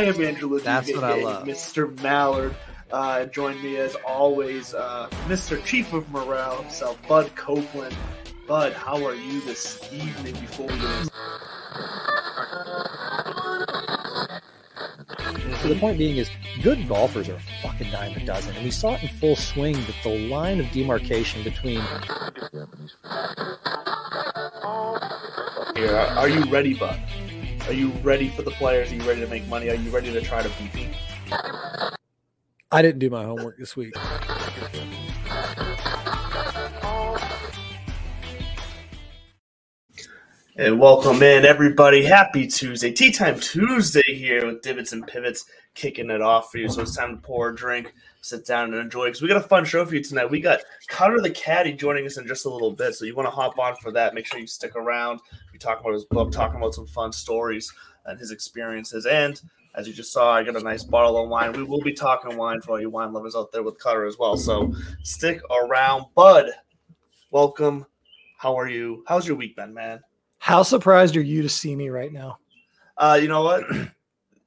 I am Andrew Levine, That's what I love. Mr. Mallard. Uh, join me as always, uh, Mr. Chief of Morale himself, Bud Copeland. Bud, how are you this evening before we get into So the point being is, good golfers are a fucking dime a dozen, and we saw it in full swing that the line of demarcation between here? Are you ready, Bud? Are you ready for the players? Are you ready to make money? Are you ready to try to beat me? I didn't do my homework this week. And welcome in, everybody. Happy Tuesday. Tea Time Tuesday here with Divots and Pivots kicking it off for you. So it's time to pour a drink, sit down, and enjoy. Because we got a fun show for you tonight. We got Cutter the Caddie joining us in just a little bit. So you want to hop on for that. Make sure you stick around. We talking about his book, talking about some fun stories and his experiences. And as you just saw, I got a nice bottle of wine. We will be talking wine for all you wine lovers out there with Cutter as well. So stick around. Bud, welcome. How are you? How's your week been, man? How surprised are you to see me right now? Uh, you know what?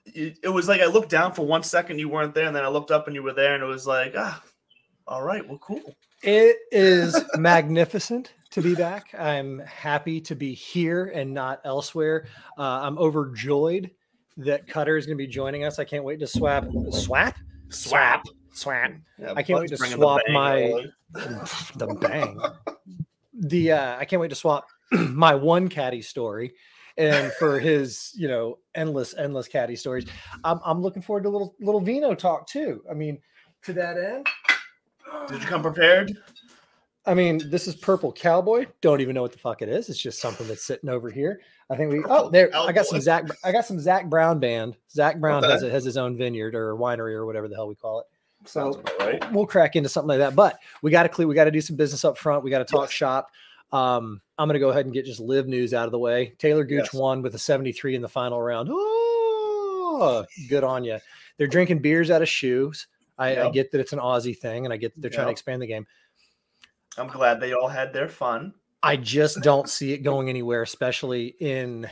It, it was like I looked down for one second, you weren't there, and then I looked up and you were there, and it was like, ah, all right, well, cool. It is magnificent to be back. I'm happy to be here and not elsewhere. Uh, I'm overjoyed that Cutter is going to be joining us. I can't wait to swap, swap, Swap. swap. Yeah, I can't wait to swap bang my- the bang. The uh, I can't wait to swap my one caddy story, and for his you know endless endless caddy stories. I'm I'm looking forward to a little little vino talk too. I mean, to that end. Did you come prepared? I mean, this is Purple Cowboy. Don't even know what the fuck it is. It's just something that's sitting over here. I think we. Oh, Purple there. I got some Zac. I got some Zac Brown band. Zac Brown Okay. has a, has his own vineyard or winery or whatever the hell we call it. So right. we'll crack into something like that. But we got to clear. We got to do some business up front. We got to talk Yes. shop. Um, I'm going to go ahead and get just Liv news out of the way. Taylor Gooch Yes. won with a 73 in the final round. Oh, good on you. They're drinking beers out of shoes. I, I get that it's an Aussie thing, and I get that they're trying to expand the game. I'm glad they all had their fun. I just don't see it going anywhere, especially in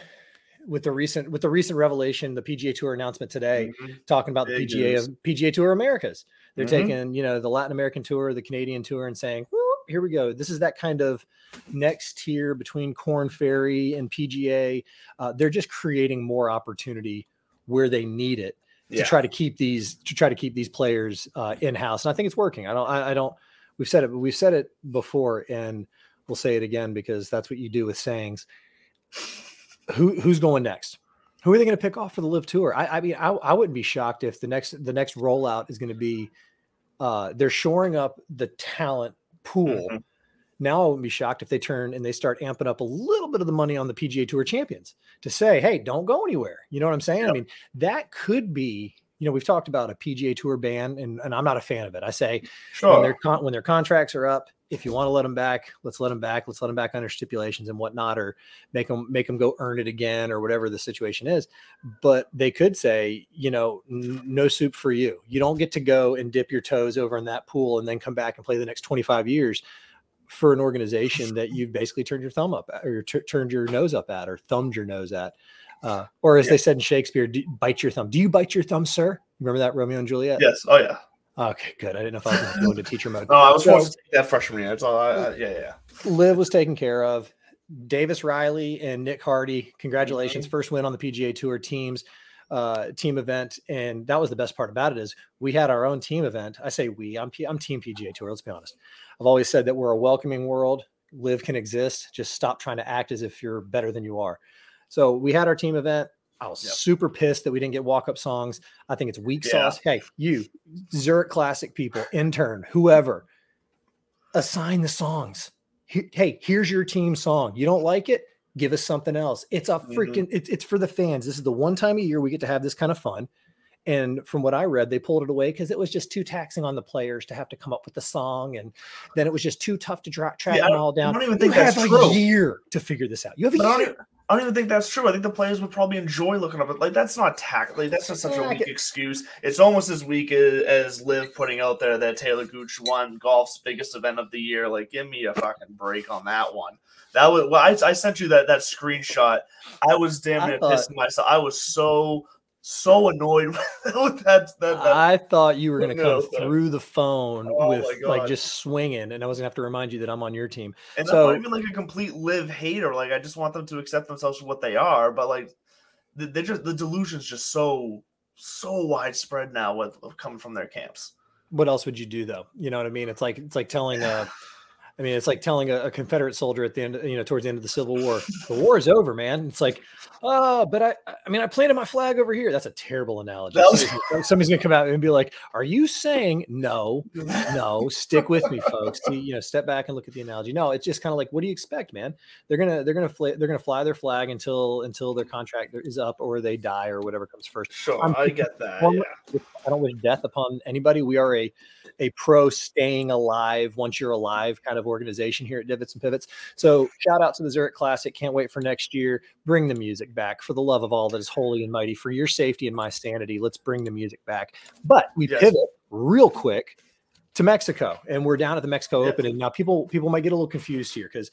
with the recent with the recent revelation, the PGA Tour announcement today, Mhm. talking about the PGA news. of PGA Tour Americas. They're Mhm. taking you know the Latin American tour, the Canadian tour, and saying, "Whoop, "Here we go. This is that kind of next tier between Korn Ferry and PGA." Uh, they're just creating more opportunity where they need it to Yeah. try to keep these to try to keep these players uh, in house, and I think it's working. I don't. I, I don't. We've said it. We've said it before, and we'll say it again because that's what you do with sayings. Who who's going next? Who are they going to pick off for the Liv tour? I, I mean, I, I wouldn't be shocked if the next the next rollout is going to be uh, they're shoring up the talent pool. Mhm. Now I wouldn't be shocked if they turn and they start amping up a little bit of the money on the PGA Tour champions to say, hey, don't go anywhere. You know what I'm saying? I mean, that could be. You know, we've talked about a PGA Tour ban, and, and I'm not a fan of it. I say when their con- when their contracts are up, if you want to let them back, let's let them back. Let's let them back under stipulations and whatnot, or make them make them go earn it again, or whatever the situation is. But they could say, you know, n- no soup for you. You don't get to go and dip your toes over in that pool and then come back and play the next 25 years for an organization that you've basically turned your thumb up at, or t- turned your nose up at, or thumbed your nose at. Uh, or as Yeah. they said in Shakespeare, do, bite your thumb. Do you bite your thumb, sir? Remember that Romeo and Juliet? Yes. Oh yeah. Okay, good. I didn't know if I was going to teacher mode. No, I was So- forced to take that freshman year. That's all. I, I, yeah, yeah. Liv was taken care of. Davis Riley and Nick Hardy, congratulations! First win on the PGA Tour teams uh, team event, and that was the best part about it is we had our own team event. I say we. I'm P- I'm Team PGA Tour. Let's be honest. I've always said that we're a welcoming world. Liv can exist. Just stop trying to act as if you're better than you are. So we had our team event. I was Yep. super pissed that we didn't get walk up songs. I think it's weak Yeah. sauce. Hey, you Zurich Classic people, intern, whoever, assign the songs. Hey, here's your team song. You don't like it? Give us something else. It's a Mhm. freaking. It's it's for the fans. This is the one time a year we get to have this kind of fun. And from what I read, they pulled it away because it was just too taxing on the players to have to come up with the song, and then it was just too tough to dra- track Yeah, all down. I don't even You think that's have true. a year to figure this out. You have a But year. I don't even think that's true. I think the players would probably enjoy looking up. At, like that's not tact. Like that's just such Yeah, a weak excuse. It's almost as weak as, as Liv putting out there that Taylor Gooch won golf's biggest event of the year. Like, give me a fucking break on that one. That was well. I, I sent you that that screenshot. I was damn near thought- pissing myself. I was so so annoyed with that. that, that I thought you were going to come No, through the phone Oh with like just swinging, and I was going to have to remind you that I'm on your team. and so- I'm not even like a complete Liv hater. Like I just want them to accept themselves for what they are. But like, the- they're just the delusion's just so so widespread now with, with coming from their camps. What else would you do though? You know what I mean? It's like it's like telling a, I mean, it's like telling a, a Confederate soldier at the end, you know, towards the end of the Civil War, the war is over, man. It's like, oh, but I, I mean, I planted my flag over here. That's a terrible analogy. Was- Somebody's, gonna- come out and be like, "Are you saying no, no? Stick with me, folks. You know, step back and look at the analogy. No, it's just kind of like, what do you expect, man? They're gonna, they're gonna, fly, they're gonna fly their flag until until their contract is up or they die or whatever comes first. Sure, I'm I get that. Yeah. I don't wish death upon anybody. We are a a pro staying alive once you're alive kind of organization here at Divots and Pivots. So shout out to the Zurich Classic. Can't wait for next year. Bring the music back for the love of all that is holy and mighty. For your safety and my sanity, let's bring the music back. But we Yes. pivot real quick to Mexico, and we're down at the Mexico Yes. Open. And now people people might get a little confused here because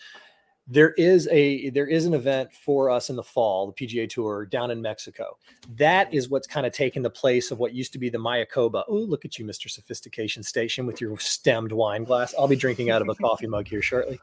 there is a there is an event for us in the fall, the PGA Tour down in Mexico. That is what's kind of taken the place of what used to be the Mayakoba. Oh, look at you, Mr. Sophistication Station, with your stemmed wine glass. I'll be drinking out of a coffee mug here shortly.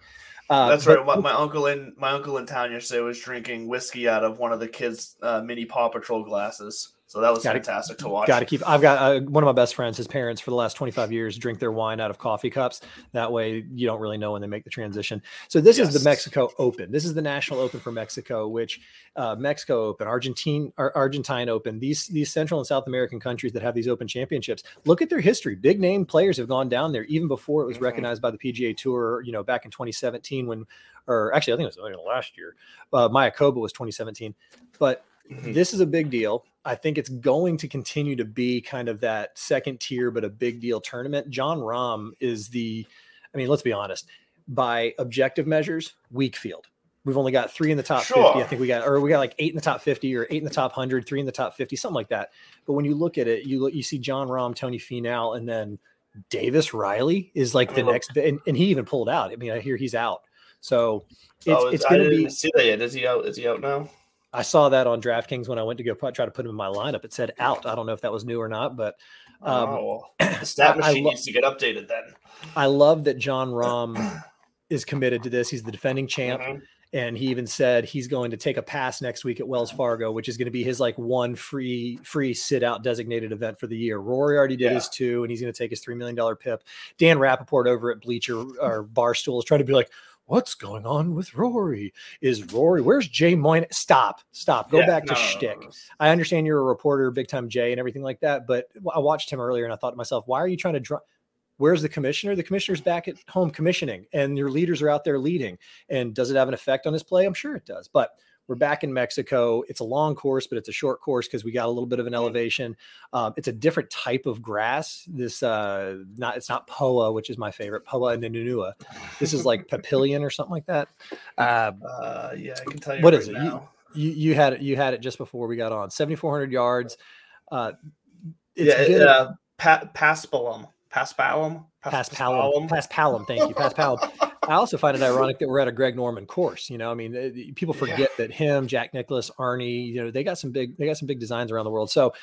Uh, That's but- right. My, my uncle in my uncle in town yesterday was drinking whiskey out of one of the kids' uh, mini Paw Patrol glasses. So that was Gotta- fantastic to watch. Got to keep. I've got uh, one of my best friends. His parents for the last 25 years drink their wine out of coffee cups. That way, you don't really know when they make the transition. So this is the Mexico Open. This is the National Open for Mexico, which uh, Mexico Open, Argentine, Ar- Argentine Open. These these Central and South American countries that have these Open championships. Look at their history. Big name players have gone down there even before it was Mhm. recognized by the PGA Tour. You know, back in 2017 when, or actually, I think it was last year. Uh, Mayakoba was 2017, but Mhm. this is a big deal. I think it's going to continue to be kind of that second tier, but a big deal tournament. Jon Rahm is the, I mean, let's be honest, by objective measures, weak field. We've only got three in the top 50. I think we got, or we got like eight in the top 50 or eight in the top 100, three in the top 50, something like that. But when you look at it, you look, you see Jon Rahm, Tony Finau, and then Davis Riley is like the Oh. next, and, and he even pulled out. I mean, I hear he's out. So it's, oh, it's going to be, see that yet. Is he out? Is he out now? I saw that on DraftKings when I went to go put, try to put him in my lineup. It said out. I don't know if that was new or not, but um, oh, the stat machine lo- needs to get updated then. I love that Jon Rahm is committed to this. He's the defending champ, Mhm. and he even said he's going to take a pass next week at Wells Fargo, which is going to be his like one free free sit out designated event for the year. Rory already did Yeah. his two, and he's going to take his three million dollar pip. Dan Rapaport over at Bleacher or Barstool is trying to be like. What's going on with Rory? Is Rory? Where's Jay Moyne? Stop, stop. Go Yeah, back to no, no, no, shtick. no. I understand you're a reporter, big time Jay, and everything like that. But I watched him earlier, and I thought to myself, why are you trying to draw? Where's the commissioner? The commissioner's back at home commissioning, and your leaders are out there leading. And does it have an effect on his play? I'm sure it does. But we're back in Mexico. It's a long course, but it's a short course because we got a little bit of an elevation. Um, it's a different type of grass. This uh, not it's not poa, which is my favorite, poa annua. This is like papillion or something like that. Uh, Uh, yeah, I can tell you. What right is it? You- you you had it you had it just before we got on 7400 yards uh it's yeah, good uh, pa- Paspalum. Paspalum. past Palom, thank you, Paspalum. I also find it ironic that we're at a Greg Norman course. You know, I mean, uh, people Yeah. forget that him, Jack Nicklaus, Arnie, you know, they got some big, they got some big designs around the world. So,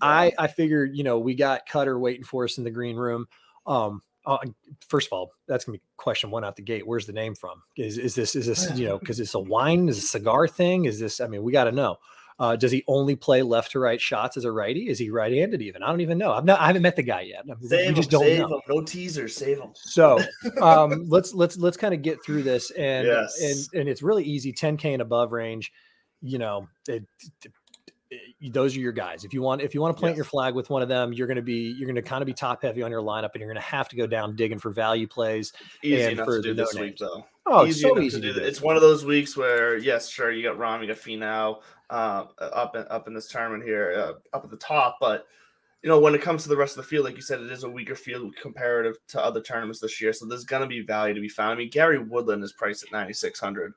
I I figured, you know, we got Cutter waiting for us in the green room. Um, uh, first of all, that's gonna be question one out the gate. Where's the name from? Is is this is this you know because it's a wine? Is a cigar thing? Is this? I mean, we got to know. Uh, does he only play left to right shots as a righty? Is he right-handed even? I don't even know. I've not. I haven't met the guy yet. Save him, don't save know. him. No teasers. Save him. So um, let's let's let's kind of get through this, and Yes. and and it's really easy. 10k and above range, you know, it, it- those are your guys. If you want if you want to plant Yes. your flag with one of them, you're going to be you're going to kind of be top heavy on your lineup, and you're going to have to go down digging for value plays. Easy And enough for to do this week, though. Oh, it's easy so easy to do. that. It's one of those weeks where, yes, sure, you got Rahm, you got Finau uh, up in, up in this tournament here, uh, up at the top, but you know when it comes to the rest of the field, like you said, it is a weaker field comparative to other tournaments this year. So there's going to be value to be found. I mean, Gary Woodland is priced at 9600.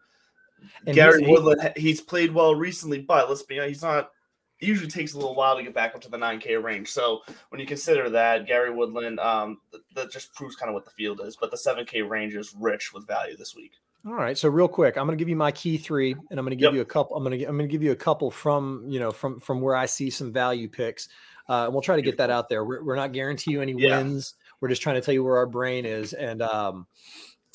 And Gary he's- Woodland, he's played well recently, but let's be honest, he's not. It usually takes a little while to get back up to the 9K range. So when you consider that, Gary Woodland, um, th- that just proves kind of what the field is. But the 7K range is rich with value this week. All right. So real quick, I'm going to give you my key three, and I'm going to give Yep. you a couple. I'm going to I'm going to give you a couple from you know from from where I see some value picks. Uh, and we'll try to get that out there. We're, we're not guarantee you any Yeah. wins. We're just trying to tell you where our brain is, and um,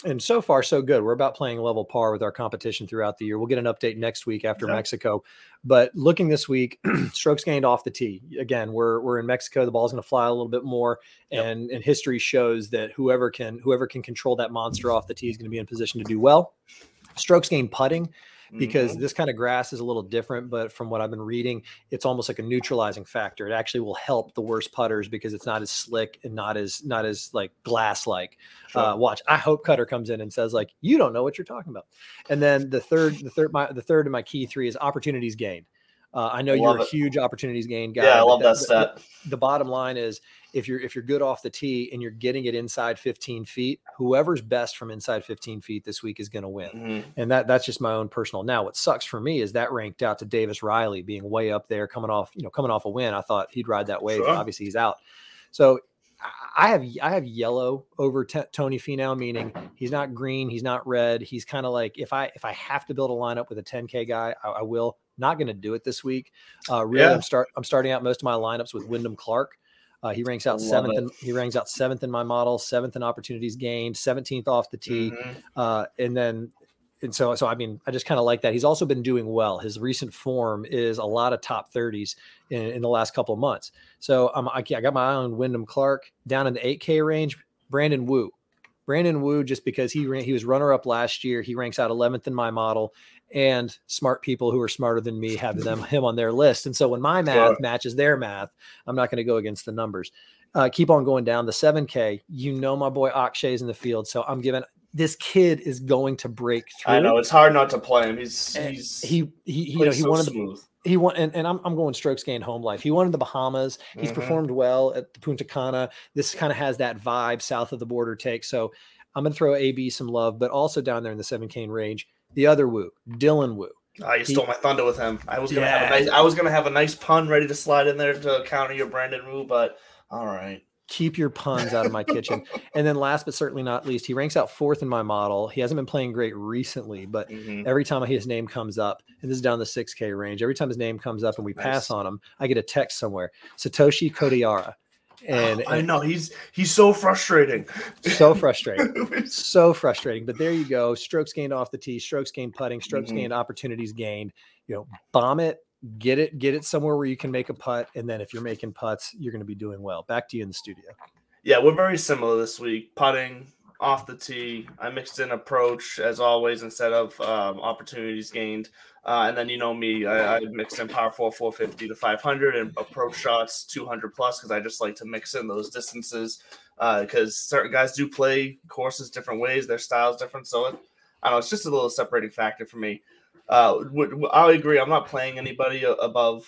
and so far so good. We're about playing level par with our competition throughout the year. We'll get an update next week after. Mexico. But looking this week, strokes gained off the tee. Again, we're we're in Mexico. The ball's going to fly a little bit more, Yep. and and history shows that whoever can whoever can control that monster off the tee is going to be in position to do well. Strokes gained putting because Mhm. this kind of grass is a little different, but from what I've been reading, it's almost like a neutralizing factor. It actually will help the worst putters because it's not as slick and not as not as like glass like. Sure. Uh, watch, I hope Cutter comes in and says like, "You don't know what you're talking about." And then the third, the third, my the third of my key three is opportunities gained. Uh, I know Love you're a it. huge opportunities gained guy. yeah, I love that the- stat. the bottom line is if you're if you're good off the tee and you're getting it inside 15 feet, whoever's best from inside 15 feet this week is going to win. Mhm. And that that's just my own personal. Now, what sucks for me is that ranked out to Davis Riley being way up there, coming off you know coming off a win. I thought he'd ride that wave. Sure. Obviously, he's out. So I have I have yellow over t- Tony Finau, meaning he's not green, he's not red. He's kind of like if I if I have to build a lineup with a 10k guy, I, I will. Not going to do it this week. Uh, really, Yeah. I'm start I'm starting out most of my lineups with Wyndham Clark. Uh, he ranks out seventh. In, he ranks out seventh in my model, seventh in opportunities gained, seventeenth off the tee, Mhm. uh, and then and so so I mean I just kind of like that. He's also been doing well. His recent form is a lot of top thirties in, in the last couple of months. So um, I, I got my eye on Wyndham Clark down in the eight K range. Brandon Wu, Brandon Wu, just because he ran, he was runner up last year. He ranks out eleventh in my model, and smart people who are smarter than me have them him on their list. And so when my math matches their math, I'm not going to go against the numbers. Uh, keep on going down the 7K. You know my boy Akshay's in the field, so I'm giving this kid is going to break through. I know it's hard not to play him. He's And he's he he, he you know he so wanted the, he won and, and I'm, I'm going strokes gained home life. He wanted the Bahamas. He's Mhm. performed well at the Punta Cana. This kind of has that vibe south of the border take. So I'm going to throw AB some love, but also down there in the 7K range, the other Wu, Dylan Wu. Ah, you He- stole my thunder with him. I was gonna have a nice. I was gonna have a nice pun ready to slide in there to counter your Brandon Wu, but all right. keep your puns out of my kitchen. And then last but certainly not least, he ranks out fourth in my model. He hasn't been playing great recently, but Mhm. every time his name comes up, and this is down the 6K range, every time his name comes up and we pass on him, I get a text somewhere. Satoshi Kodaira. And, I know he's he's so frustrating. so frustrating. so frustrating. But there you go. Strokes gained off the tee, strokes gained putting, strokes Mhm. gained opportunities gained. You know, bomb it, get it, get it somewhere where you can make a putt. And then if you're making putts, you're going to be doing well. Back to you in the studio. yeah, we're very similar this week. Putting off the tee. I mixed in approach as always instead of um, opportunities gained. Uh, and then you know me, I, I mixed in power four, 450 to 500 and approach shots 200 plus because I just like to mix in those distances because certain guys do play courses different ways, their styles different. So it, I don't know, it's just a little separating factor for me. Uh, I agree. I'm not playing anybody above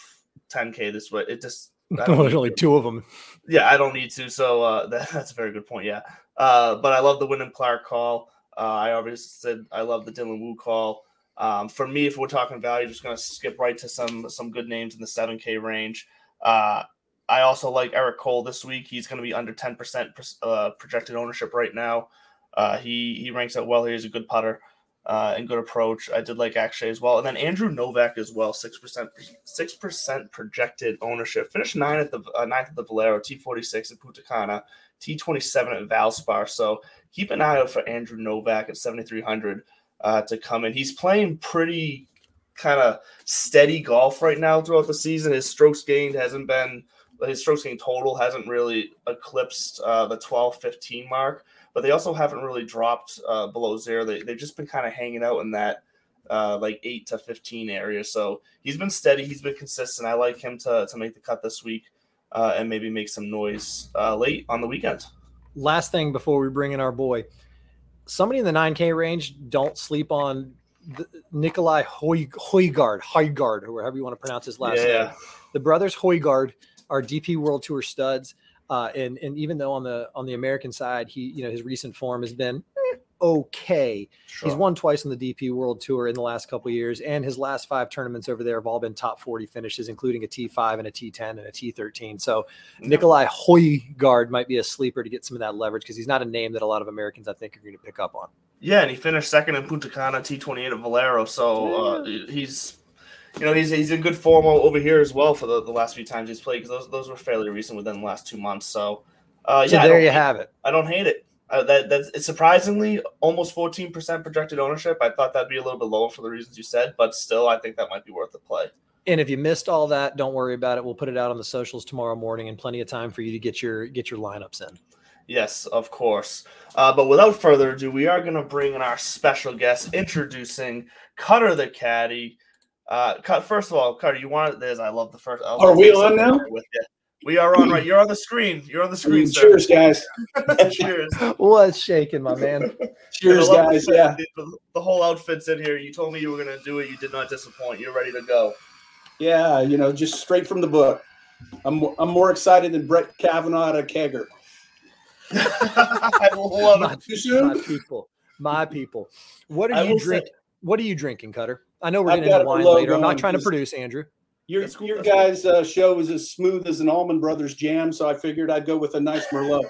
10k this way. It just don't There's only to. two of them. Yeah, I don't need to. So uh, that, that's a very good point. Yeah. Uh, but I love the Wyndham Clark call. Uh, I already said I love the Dylan Wu call. Um, for me, if we're talking value, just going to skip right to some some good names in the 7K range. Uh, I also like Eric Cole this week. He's going to be under 10% uh, projected ownership right now. Uh, he he ranks out well. He's a good putter uh, and good approach. I did like Akshay as well, and then Andrew Novak as well. Six percent, six percent projected ownership. Finished nine at the uh, ninth at the Valero, T forty six at Punta Cana, T twenty seven at Valspar. So keep an eye out for Andrew Novak at seventy three hundred uh, to come in. He's playing pretty kind of steady golf right now throughout the season. His strokes gained hasn't been his strokes gained total hasn't really eclipsed uh, the 12 15 mark but they also haven't really dropped uh, below zero. They, they've just been kind of hanging out in that uh, like eight to 15 area. So he's been steady. He's been consistent. I like him to, to make the cut this week uh, and maybe make some noise uh, late on the weekend. Last thing before we bring in our boy, somebody in the 9K range, don't sleep on the, Nicolai Hoy, Højgaard, Højgaard, or however you want to pronounce his last Yeah. name. The brothers Højgaard are DP World Tour studs. Uh, and and even though on the on the American side, he you know his recent form has been okay. Sure. He's won twice on the DP World Tour in the last couple years, and his last five tournaments over there have all been top 40 finishes, including a T5 and a T10 and a T13. So Yeah. Nicolai Højgaard might be a sleeper to get some of that leverage because he's not a name that a lot of Americans I think are going to pick up on. Yeah, and he finished second in Punta Cana T28 at Valero. So uh, he's, you know, he's he's in good form over here as well for the, the last few times he's played because those those were fairly recent within the last two months. So, uh, So yeah, there you have it. I don't hate it. Uh, that that's surprisingly almost 14% projected ownership. I thought that'd be a little bit lower for the reasons you said, but still, I think that might be worth the play. And if you missed all that, don't worry about it. We'll put it out on the socials tomorrow morning, and plenty of time for you to get your get your lineups in. Yes, of course. Uh, but without further ado, we are going to bring in our special guest, introducing Cutter the Caddie. Uh, Cut. First of all, Cutter, you wanted this. I love the first. I'll Are we on now? With you. We are on. Right, you're on the screen. You're on the screen. Mm, sir. Cheers, guys. Cheers. What's shaking, my man? Cheers, And I love the guys. Yeah, The, the whole outfit's in here. You told me you were going to do it. You did not disappoint. You're ready to go. yeah. You know, just straight from the book. I'm I'm more excited than Brett Kavanaugh at a kegger. I love my, it. Too my people, my people. What are I you will say- drinking? What are you drinking, Cutter? I know we're I've getting got into wine later. I'm not trying to produce, Andrew. Your cool, your guys' uh, show is as smooth as an Allman Brothers jam, so I figured I'd go with a nice Merlot.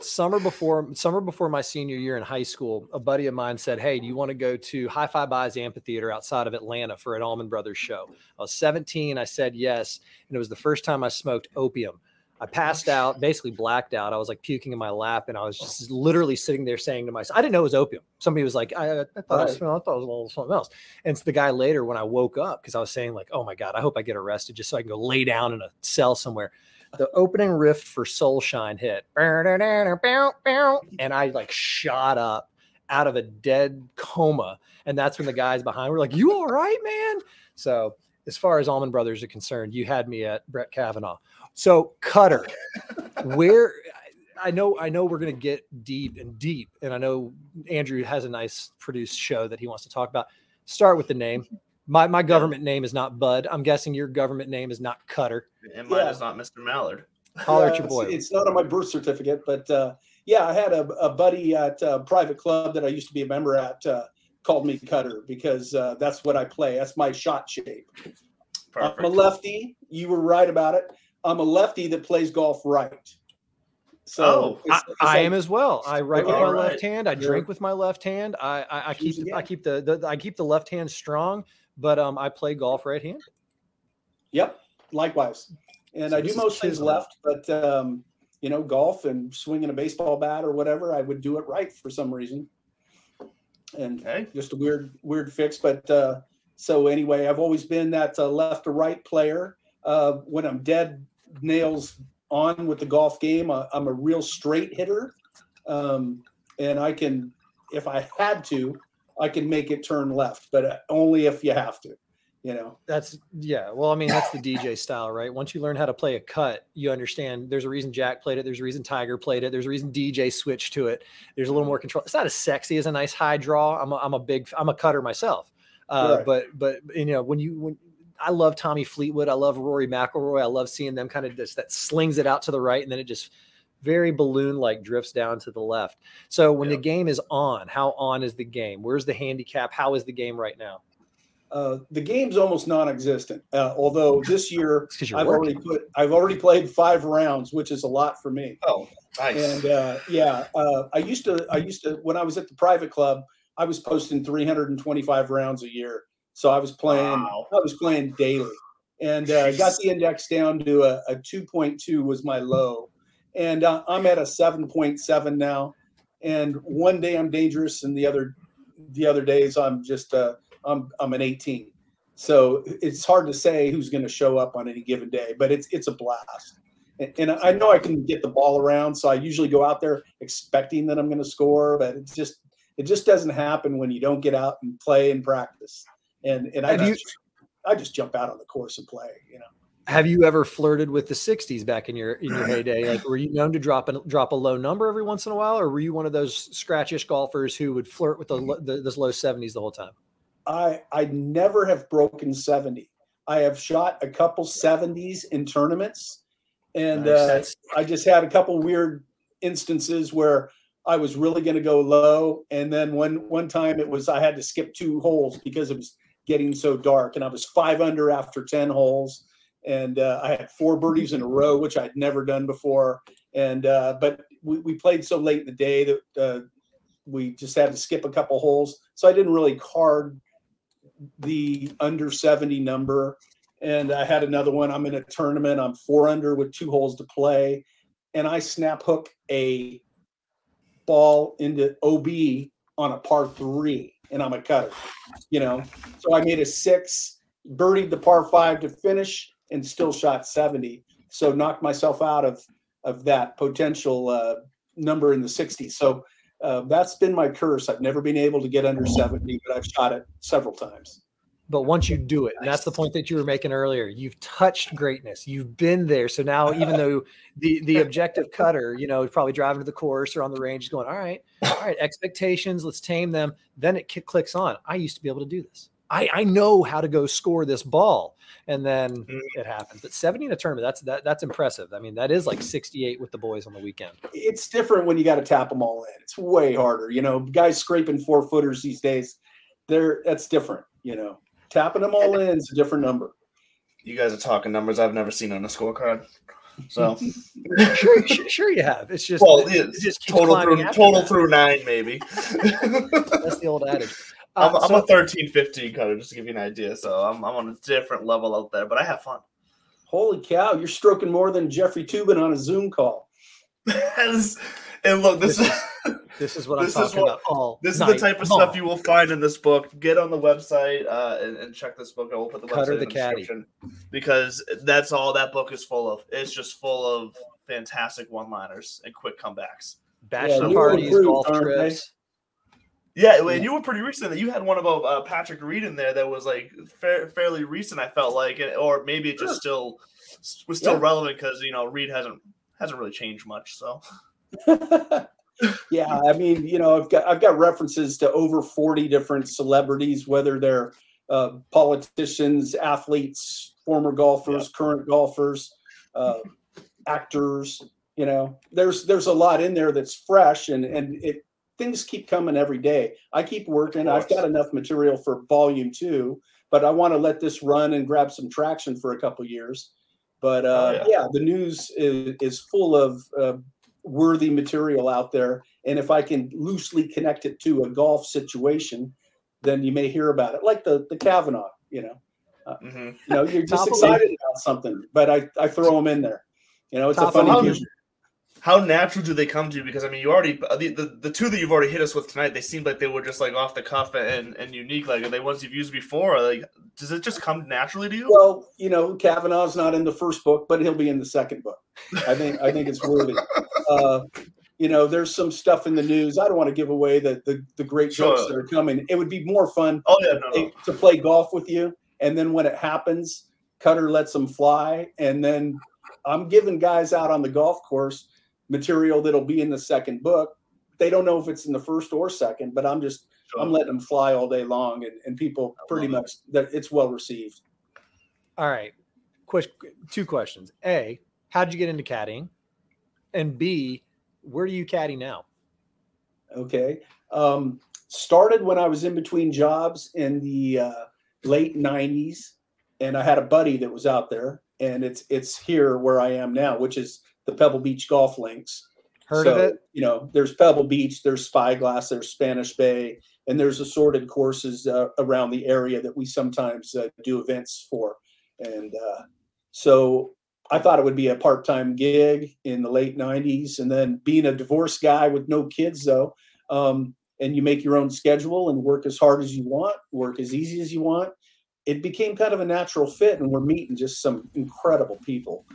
Summer before summer before my senior year in high school, a buddy of mine said, "Hey, do you want to go to HiFi Buys Amphitheater outside of Atlanta for an Allman Brothers show?" I was 17. I said yes, and it was the first time I smoked opium. I passed out, basically blacked out. I was like puking in my lap, and I was just literally sitting there saying to myself, "I didn't know it was opium." Somebody was like, "I, I thought, it was, Right. I thought it was a little something else." And so the guy later, when I woke up, because I was saying like, "Oh my god, I hope I get arrested just so I can go lay down in a cell somewhere." The opening riff for Soulshine hit, and I like shot up out of a dead coma, and that's when the guys behind were like, "You all right, man?" So as far as Allman Brothers are concerned, you had me at Brett Kavanaugh. So Cutter, where I know I know we're gonna get deep and deep, and I know Andrew has a nice produced show that he wants to talk about. Start with the name. My my government name is not Bud. I'm guessing your government name is not Cutter. And mine Yeah. is not Mr. Mallard. Holler at your boy. It's, it's not on my birth certificate, but uh, yeah, I had a, a buddy at a private club that I used to be a member at uh, called me Cutter because uh, that's what I play. That's my shot shape. Perfect. I'm a lefty. You were right about it. I'm a lefty that plays golf right. So Oh, I, it's- it's I like- am as well. I write with my right. left hand. I drink with my left hand. I I, I keep. I keep the, the I keep the left hand strong, but um I play golf right hand. Yep, likewise. And So I do most things left, but um, you know, golf and swinging a baseball bat or whatever, I would do it right for some reason. And Okay. just a weird, weird fix. But uh, so anyway, I've always been that uh, left to right player. Uh, when I'm dead nails on with the golf game, uh, I'm a real straight hitter, um, and I can, if I had to, I can make it turn left, but uh, only if you have to. You know. That's yeah. Well, I mean that's the DJ style, right? Once you learn how to play a cut, you understand. There's a reason Jack played it. There's a reason Tiger played it. There's a reason DJ switched to it. There's a little more control. It's not as sexy as a nice high draw. I'm a, I'm a big I'm a cutter myself. Uh, Right. But but you know when you when I love Tommy Fleetwood, I love Rory McIlroy. I love seeing them kind of just that slings it out to the right and then it just very balloon like drifts down to the left. So when Yeah. the game is on, how on is the game? Where's the handicap? How is the game right now? Uh, the game's almost non-existent. Uh, although this year It's because you're I've working. already put I've already played five rounds, which is a lot for me. Oh, nice. And uh, yeah, uh, I used to I used to when I was at the private club, I was posting 325 rounds a year. So I was playing Wow. I was playing daily, and uh, got the index down to a, a 2.2 was my low, and uh, I'm at a 7.7 now. And one day I'm dangerous, and the other the other days I'm just uh, I'm I'm an 18. So it's hard to say who's going to show up on any given day, but it's it's a blast. And, and I know I can get the ball around, so I usually go out there expecting that I'm going to score, but it's just it just doesn't happen when you don't get out and play and practice. And and I Have you- just I just jump out on the course and play. You know. Have you ever flirted with the 60s back in your in your heyday? Like, were you known to drop a drop a low number every once in a while, or were you one of those scratchish golfers who would flirt with the, the this low 70s the whole time? I I never have broken 70. I have shot a couple 70s in tournaments, and Nice. uh, I just had a couple weird instances where I was really going to go low, and then one one time it was I had to skip two holes because it was getting so dark, and I was five under after ten holes, and uh, I had four birdies in a row, which I'd never done before, and uh, but we, we played so late in the day that uh, we just had to skip a couple holes, so I didn't really card the under 70 number. And I had another one. I'm in a tournament. I'm four under with two holes to play. And I snap hook a ball into OB on a par three, and I'm a cutter, you know. So I made a six, birdied the par five to finish, and still shot 70. So knocked myself out of of that potential uh, number in the 60s. So uh, that's been my curse. I've never been able to get under 70, but I've shot it several times. But once you do it, and that's the point that you were making earlier, you've touched greatness. You've been there. So now, even though the the objective cutter, you know, probably driving to the course or on the range, is going, all right, all right, expectations, let's tame them. Then it clicks on. I used to be able to do this. I, I know how to go score this ball, and then mm-hmm. it happens. But 70 in a tournament, that's that that's impressive. I mean, that is like 68 with the boys on the weekend. It's different when you got to tap them all in. It's way harder. You know, guys scraping four footers these days, they're that's different. You know, tapping them all in is a different number. You guys are talking numbers I've never seen on a scorecard. So sure, sure, sure, you have. It's just well, it's just total through total that. through nine, maybe. That's the old adage. Uh, I'm, so, I'm, a 13, 15 cutter, just to give you an idea. So I'm, I'm on a different level out there, but I have fun. Holy cow, you're stroking more than Jeffrey Toobin on a Zoom call. and look, this, this is this is what I'm talking what, about. All this is the type of stuff you will find in this book. Get on the website uh, and, and, check this book. I will put the Cutter website the in the caddy. description because that's all that book is full of. It's just full of fantastic one-liners and quick comebacks. Bachelor yeah, parties, golf trips. Yeah, and you were pretty recent. That You had one about uh, Patrick Reed in there that was like fa- fairly recent. I felt like, or maybe it just still was still yeah. relevant because you know Reed hasn't hasn't really changed much. So, yeah, I mean, you know, I've got I've got references to over forty different celebrities, whether they're uh, politicians, athletes, former golfers, yeah. current golfers, uh, actors. You know, there's there's a lot in there that's fresh, and and it things keep coming every day. I keep working. I've got enough material for volume two, but I want to let this run and grab some traction for a couple years. But uh, oh, yeah. yeah. the news is, is full of uh, worthy material out there. And if I can loosely connect it to a golf situation, then you may hear about it, like the the Kavanaugh. You know, uh, mm-hmm. you know, you're just excited about something, but I I throw them in there. You know, it's Top a funny how natural do they come to you? Because I mean, you already uh, the, the, the two that you've already hit us with tonight, they seemed like they were just like off the cuff and, and unique. Like are they ones you've used before? Like, does it just come naturally to you? Well, you know, Kavanaugh's not in the first book, but he'll be in the second book. I think I think it's worthy. Uh, you know, there's some stuff in the news. I don't want to give away the the, the great sure. jokes that are coming. It would be more fun oh, yeah, no, no. to play golf with you, and then when it happens, Cutter lets them fly, and then I'm giving guys out on the golf course material that'll be in the second book. They don't know if it's in the first or second, but I'm just sure. I'm letting them fly all day long, and, and people pretty much that it's well received. All right, question two questions: A, how did you get into caddying? And B, where do you caddy now? Okay, um, started when I was in between jobs in the uh, late '90s, and I had a buddy that was out there, and it's it's here where I am now, which is the Pebble Beach golf links. Heard so, of it? You know, there's Pebble Beach, there's Spyglass, there's Spanish Bay, and there's assorted courses uh, around the area that we sometimes uh, do events for. And uh, so I thought it would be a part time gig in the late 90s. And then being a divorced guy with no kids, though, um, and you make your own schedule and work as hard as you want, work as easy as you want, it became kind of a natural fit. And we're meeting just some incredible people.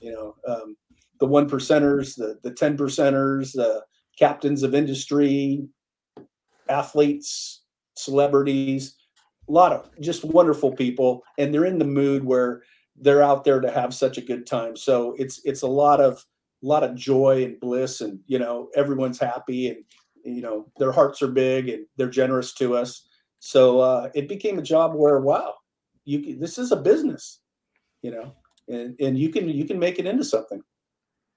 You know, um, the one percenters, the the ten percenters, the captains of industry, athletes, celebrities, a lot of just wonderful people, and they're in the mood where they're out there to have such a good time. So it's it's a lot of a lot of joy and bliss, and you know everyone's happy, and you know their hearts are big, and they're generous to us. So uh, it became a job where wow, you this is a business, you know, and and you can you can make it into something.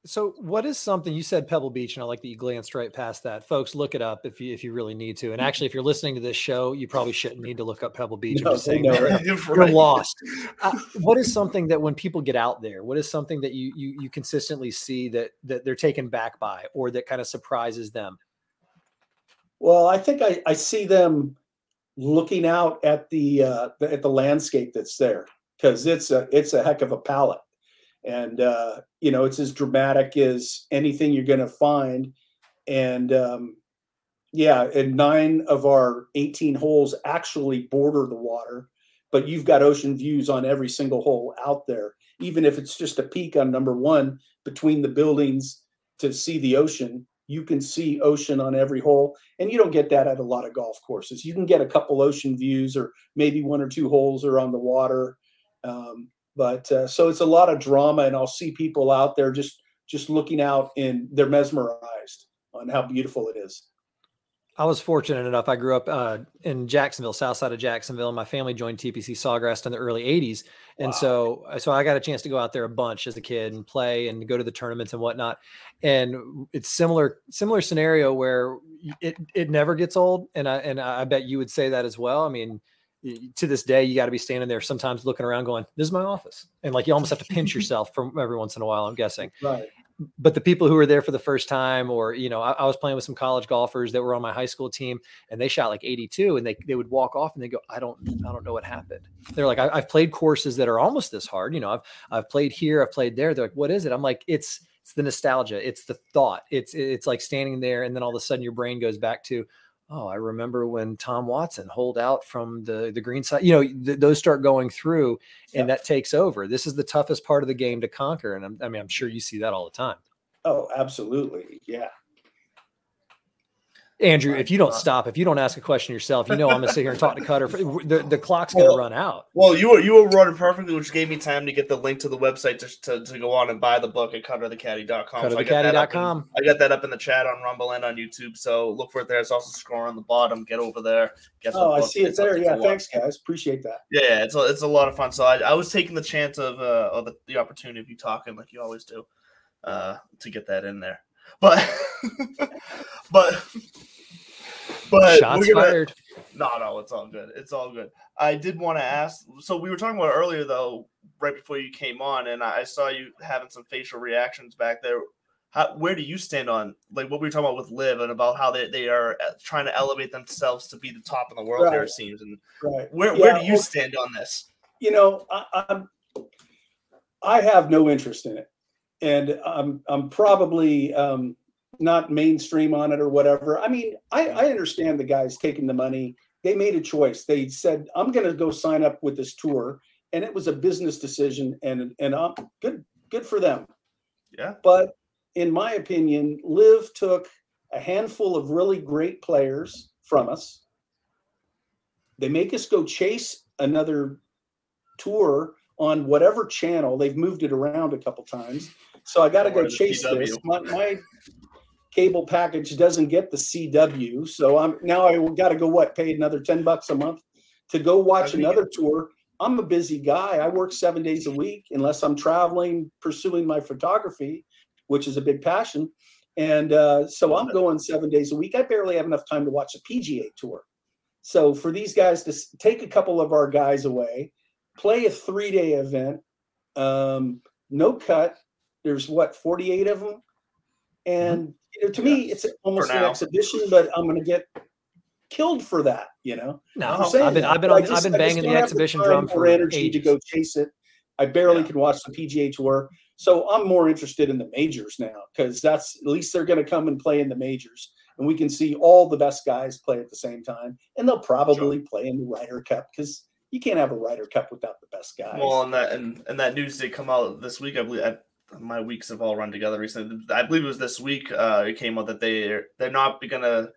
So, what is something you said Pebble Beach, and I like that you glanced right past that. Folks, look it up if you if you really need to. And actually, if you're listening to this show, you probably shouldn't need to look up Pebble Beach. No, I'm just saying no. You're you're lost. Uh, what is something that when people get out there, what is something that you you you consistently see that that they're taken back by, or that kind of surprises them? Well, I think I, I see them looking out at the, uh, the at the landscape that's there because it's a it's a heck of a palette, and uh, you know it's as dramatic as anything you're going to find, and um, yeah, and nine of our 18 holes actually border the water, but you've got ocean views on every single hole out there, even if it's just a peek on number one between the buildings to see the ocean. You can see ocean on every hole, and you don't get that at a lot of golf courses. You can get a couple ocean views, or maybe one or two holes are on the water. Um, but uh, so it's a lot of drama, and I'll see people out there just just looking out, and they're mesmerized on how beautiful it is. I was fortunate enough. I grew up uh, in Jacksonville, south side of Jacksonville. And my family joined TPC Sawgrass in the early '80s, and Wow. so so I got a chance to go out there a bunch as a kid and play and go to the tournaments and whatnot. And it's similar similar scenario where it it never gets old, and I and I bet you would say that as well. I mean, to this day, you got to be standing there sometimes looking around, going, "This is my office," and like you almost have to pinch yourself from every once in a while. I'm guessing Right. but the people who were there for the first time or you know I, I was playing with some college golfers that were on my high school team and they shot like 82 and they, they would walk off and they go i don't i don't know what happened they're like I, i've played courses that are almost this hard you know i've i've played here i've played there they're like what is it i'm like it's it's the nostalgia it's the thought it's it's like standing there and then all of a sudden your brain goes back to oh i remember when tom watson holed out from the the green side you know th- those start going through and that takes over this is the toughest part of the game to conquer and I'm, i mean i'm sure you see that all the time Oh, absolutely. Yeah. Andrew, if you don't stop, if you don't ask a question yourself, you know I'm gonna sit here and talk to Cutter. For, the, the clock's gonna Well, run out. Well, you were you were running perfectly, which gave me time to get the link to the website to, to, to go on and buy the book at cutterthecaddie.com. So I got that up in- Cutterthecaddie.com. I got that up in the chat on Rumble and on YouTube. So look for it there. It's also scrolling on the bottom. Get over there. Get the Oh, I see it It's there. Yeah. to. Thanks, guys. Appreciate that. Yeah, yeah, it's a, it's a lot of fun. So I, I was taking the chance of uh of the, the opportunity of you talking like you always do, uh, to get that in there. But but but Shots we're gonna- fired. no, no, it's all good. It's all good. I did want to ask. So we were talking about earlier, though, right before you came on, and I I saw you having some facial reactions back there. How, where do you stand on like what we were talking about with Liv and about how they, they are uh, trying to elevate themselves to be the top in the world? There Right. it seems, and Right. where where Yeah, do you well- stand on this? you know, I, I'm I have no interest in it, and I'm I'm probably um, not mainstream on it or whatever. I mean, I, I understand the guys taking the money. They made a choice. They said, "I'm going to go sign up with this tour," and it was a business decision, and and I'm good good for them. Yeah. But in my opinion, Liv took a handful of really great players from us. They make us go chase another tour on whatever channel. They've moved it around a couple times. So I got to go chase this. My, my cable package doesn't get the CW. So I'm now I got to go what pay another 10 bucks a month to go watch another tour. I'm a busy guy. I work seven days a week unless I'm traveling, pursuing my photography, which is a big passion. And uh, so I'm going seven days a week. I barely have enough time to watch a PGA tour. So for these guys to take a couple of our guys away, play a three day event, um, no cut. There's what 48 of them, and you know, to me, it's almost an now. exhibition. But I'm going to get killed for that. You know, No, I'm saying I've been I've been I on, just- I've been banging the exhibition time drum for energy ages. to go chase it. I barely Yeah. can watch the PGA Tour, so I'm more interested in the majors now because that's at least they're going to come and play in the majors, and we can see all the best guys play at the same time, and they'll probably play in the Ryder Cup because you can't have a Ryder Cup without the best guys. Well, and that and, and that news did come out this week. I believe I, my weeks have all run together recently. I believe it was this week. Uh, it came out that they they're not gonna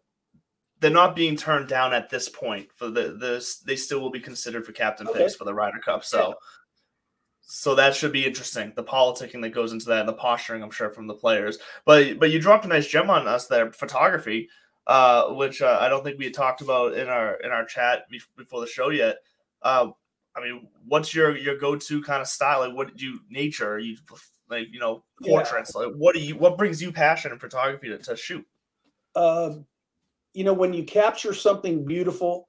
they're not being turned down at this point for the this. They still will be considered for captain Okay. picks for the Ryder Cup. So. So that should be interesting. The politicking that goes into that, and the posturing, I'm sure, from the players. But but you dropped a nice gem on us there, photography, uh, which uh, I don't think we had talked about in our in our chat bef- before the show yet. Uh, I mean, what's your your go to kind of style? Like, what do you nature? Are you like you know portraits. Yeah. Like, what do you? What brings you passion in photography to, to shoot? Um, you know, when you capture something beautiful,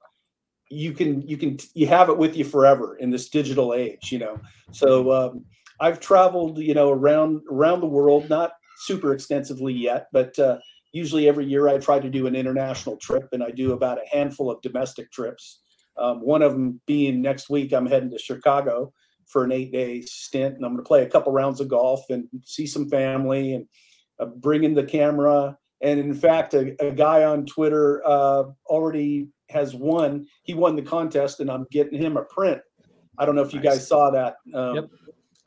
you can you can you have it with you forever in this digital age. You know, so um, I've traveled you know around around the world, not super extensively yet, but uh, usually every year I try to do an international trip, and I do about a handful of domestic trips. Um, one of them being next week, I'm heading to Chicago for an eight day stint, and I'm going to play a couple rounds of golf and see some family and uh, bring in the camera. And in fact, a, a guy on Twitter uh, already has won. He won the contest, and I'm getting him a print. I don't know if you nice. guys saw that. Um, yep.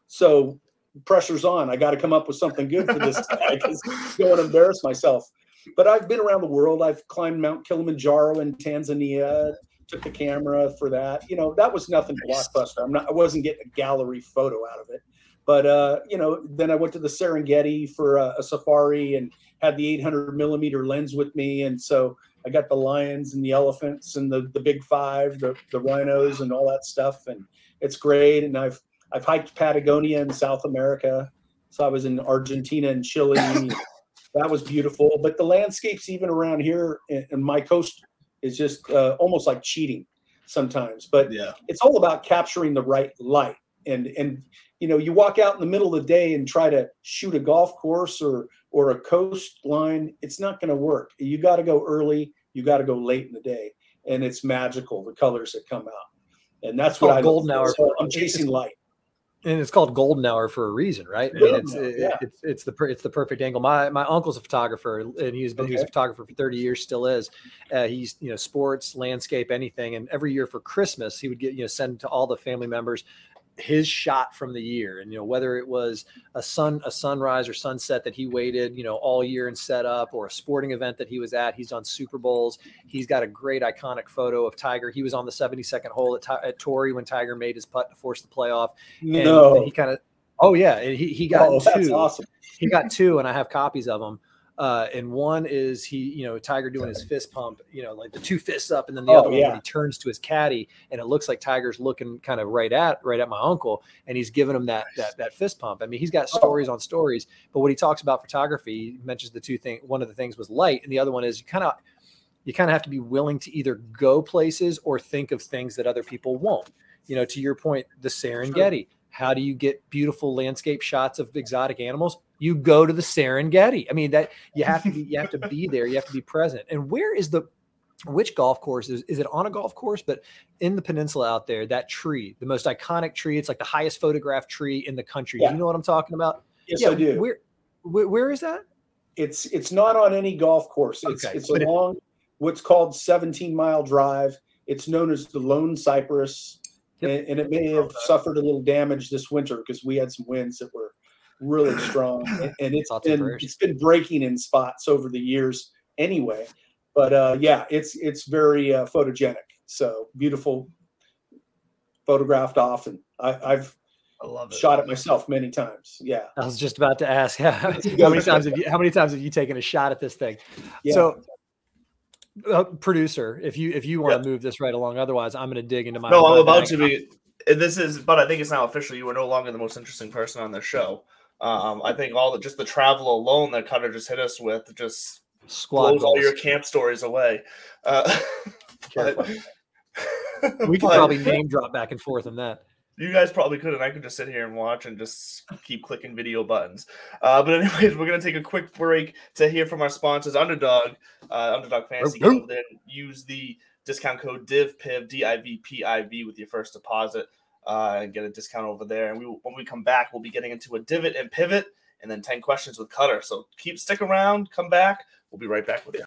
So pressure's on. I got to come up with something good for this guy because I don't embarrass myself. But I've been around the world. I've climbed Mount Kilimanjaro in Tanzania, took the camera for that. You know, that was nothing blockbuster. I'm not. I wasn't getting a gallery photo out of it. But uh, you know, then I went to the Serengeti for a, a safari and had the 800 millimeter lens with me, and so I got the lions and the elephants and the the big five, the the rhinos and all that stuff, and it's great. And I've I've hiked Patagonia in South America, so I was in Argentina and Chile. that was beautiful, but the landscapes even around here in my coast is just uh, almost like cheating sometimes. But yeah. it's all about capturing the right light. And and you know, you walk out in the middle of the day and try to shoot a golf course or or a coastline, it's not going to work. You got to go early. You got to go late in the day, and it's magical the colors that come out. And that's what I golden hour. So I'm chasing light and it's called golden hour for a reason, right? I mean, it's yeah. it's it's the it's the perfect angle. My my uncle's a photographer, and he's been okay. he was a photographer for thirty years, still is. Uh, he's you know sports, landscape, anything, and every year for Christmas he would get you know send to all the family members his shot from the year. And you know whether it was a sun a sunrise or sunset that he waited you know all year and set up or a sporting event that he was at he's on super bowls. He's got a great iconic photo of tiger. He was on the 72nd hole at, at torrey when tiger made his putt to force the playoff. And no. he kind of oh yeah. He, he got oh, two. awesome. he got two and i have copies of them uh, and one is he, you know, Tiger doing his fist pump, you know, like the two fists up, and then the oh, other yeah. one he turns to his caddy, and it looks like Tiger's looking kind of right at right at my uncle, and he's giving him that that that fist pump. I mean, he's got oh. stories oh. on stories, but when he talks about photography, he mentions the two things. One of the things was light, and the other one is you kind of you kind of have to be willing to either go places or think of things that other people won't. You know, to your point, the Serengeti. Sure. How do you get beautiful landscape shots of exotic animals? you go to the Serengeti. I mean, that you have to be, you have to be there. You have to be present. And where is the which golf course is is it on a golf course but in the peninsula out there that tree the most iconic tree it's like the highest photographed tree in the country yeah. you know what i'm talking about yes yeah, i do where, where, where is that it's it's not on any golf course it's okay. it's but along it, what's called 17 mile drive it's known as the lone cypress yep. and, and, it may have suffered a little damage this winter because we had some winds that were really strong, and it's been it's been breaking in spots over the years anyway. But uh, yeah, it's it's very uh, photogenic. So beautiful, photographed often. I, I've I love it. Shot it myself many times. Yeah. I was just about to ask how, how many times have you how many times have you taken a shot at this thing? Yeah. So uh, producer, if you if you want yeah. to move this right along, otherwise I'm going to dig into my. No, I'm about to be. This is, but I think it's now official. You are no longer the most interesting person on the show. Um, I think all the just the travel alone that kind of just hit us with just Squad blows goals. all your camp stories away. Uh, but, we could probably name drop back and forth on that. You guys probably could, and I could just sit here and watch and just keep clicking video buttons. Uh, but anyways, we're gonna take a quick break to hear from our sponsors, Underdog, uh, Underdog Fantasy. Then use the discount code DIVPIV D I V P I V with your first deposit uh, and get a discount over there. And we, when we come back, we'll be getting into a divot and pivot, and then ten questions with Cutter. So keep stick around, come back. We'll be right back with you.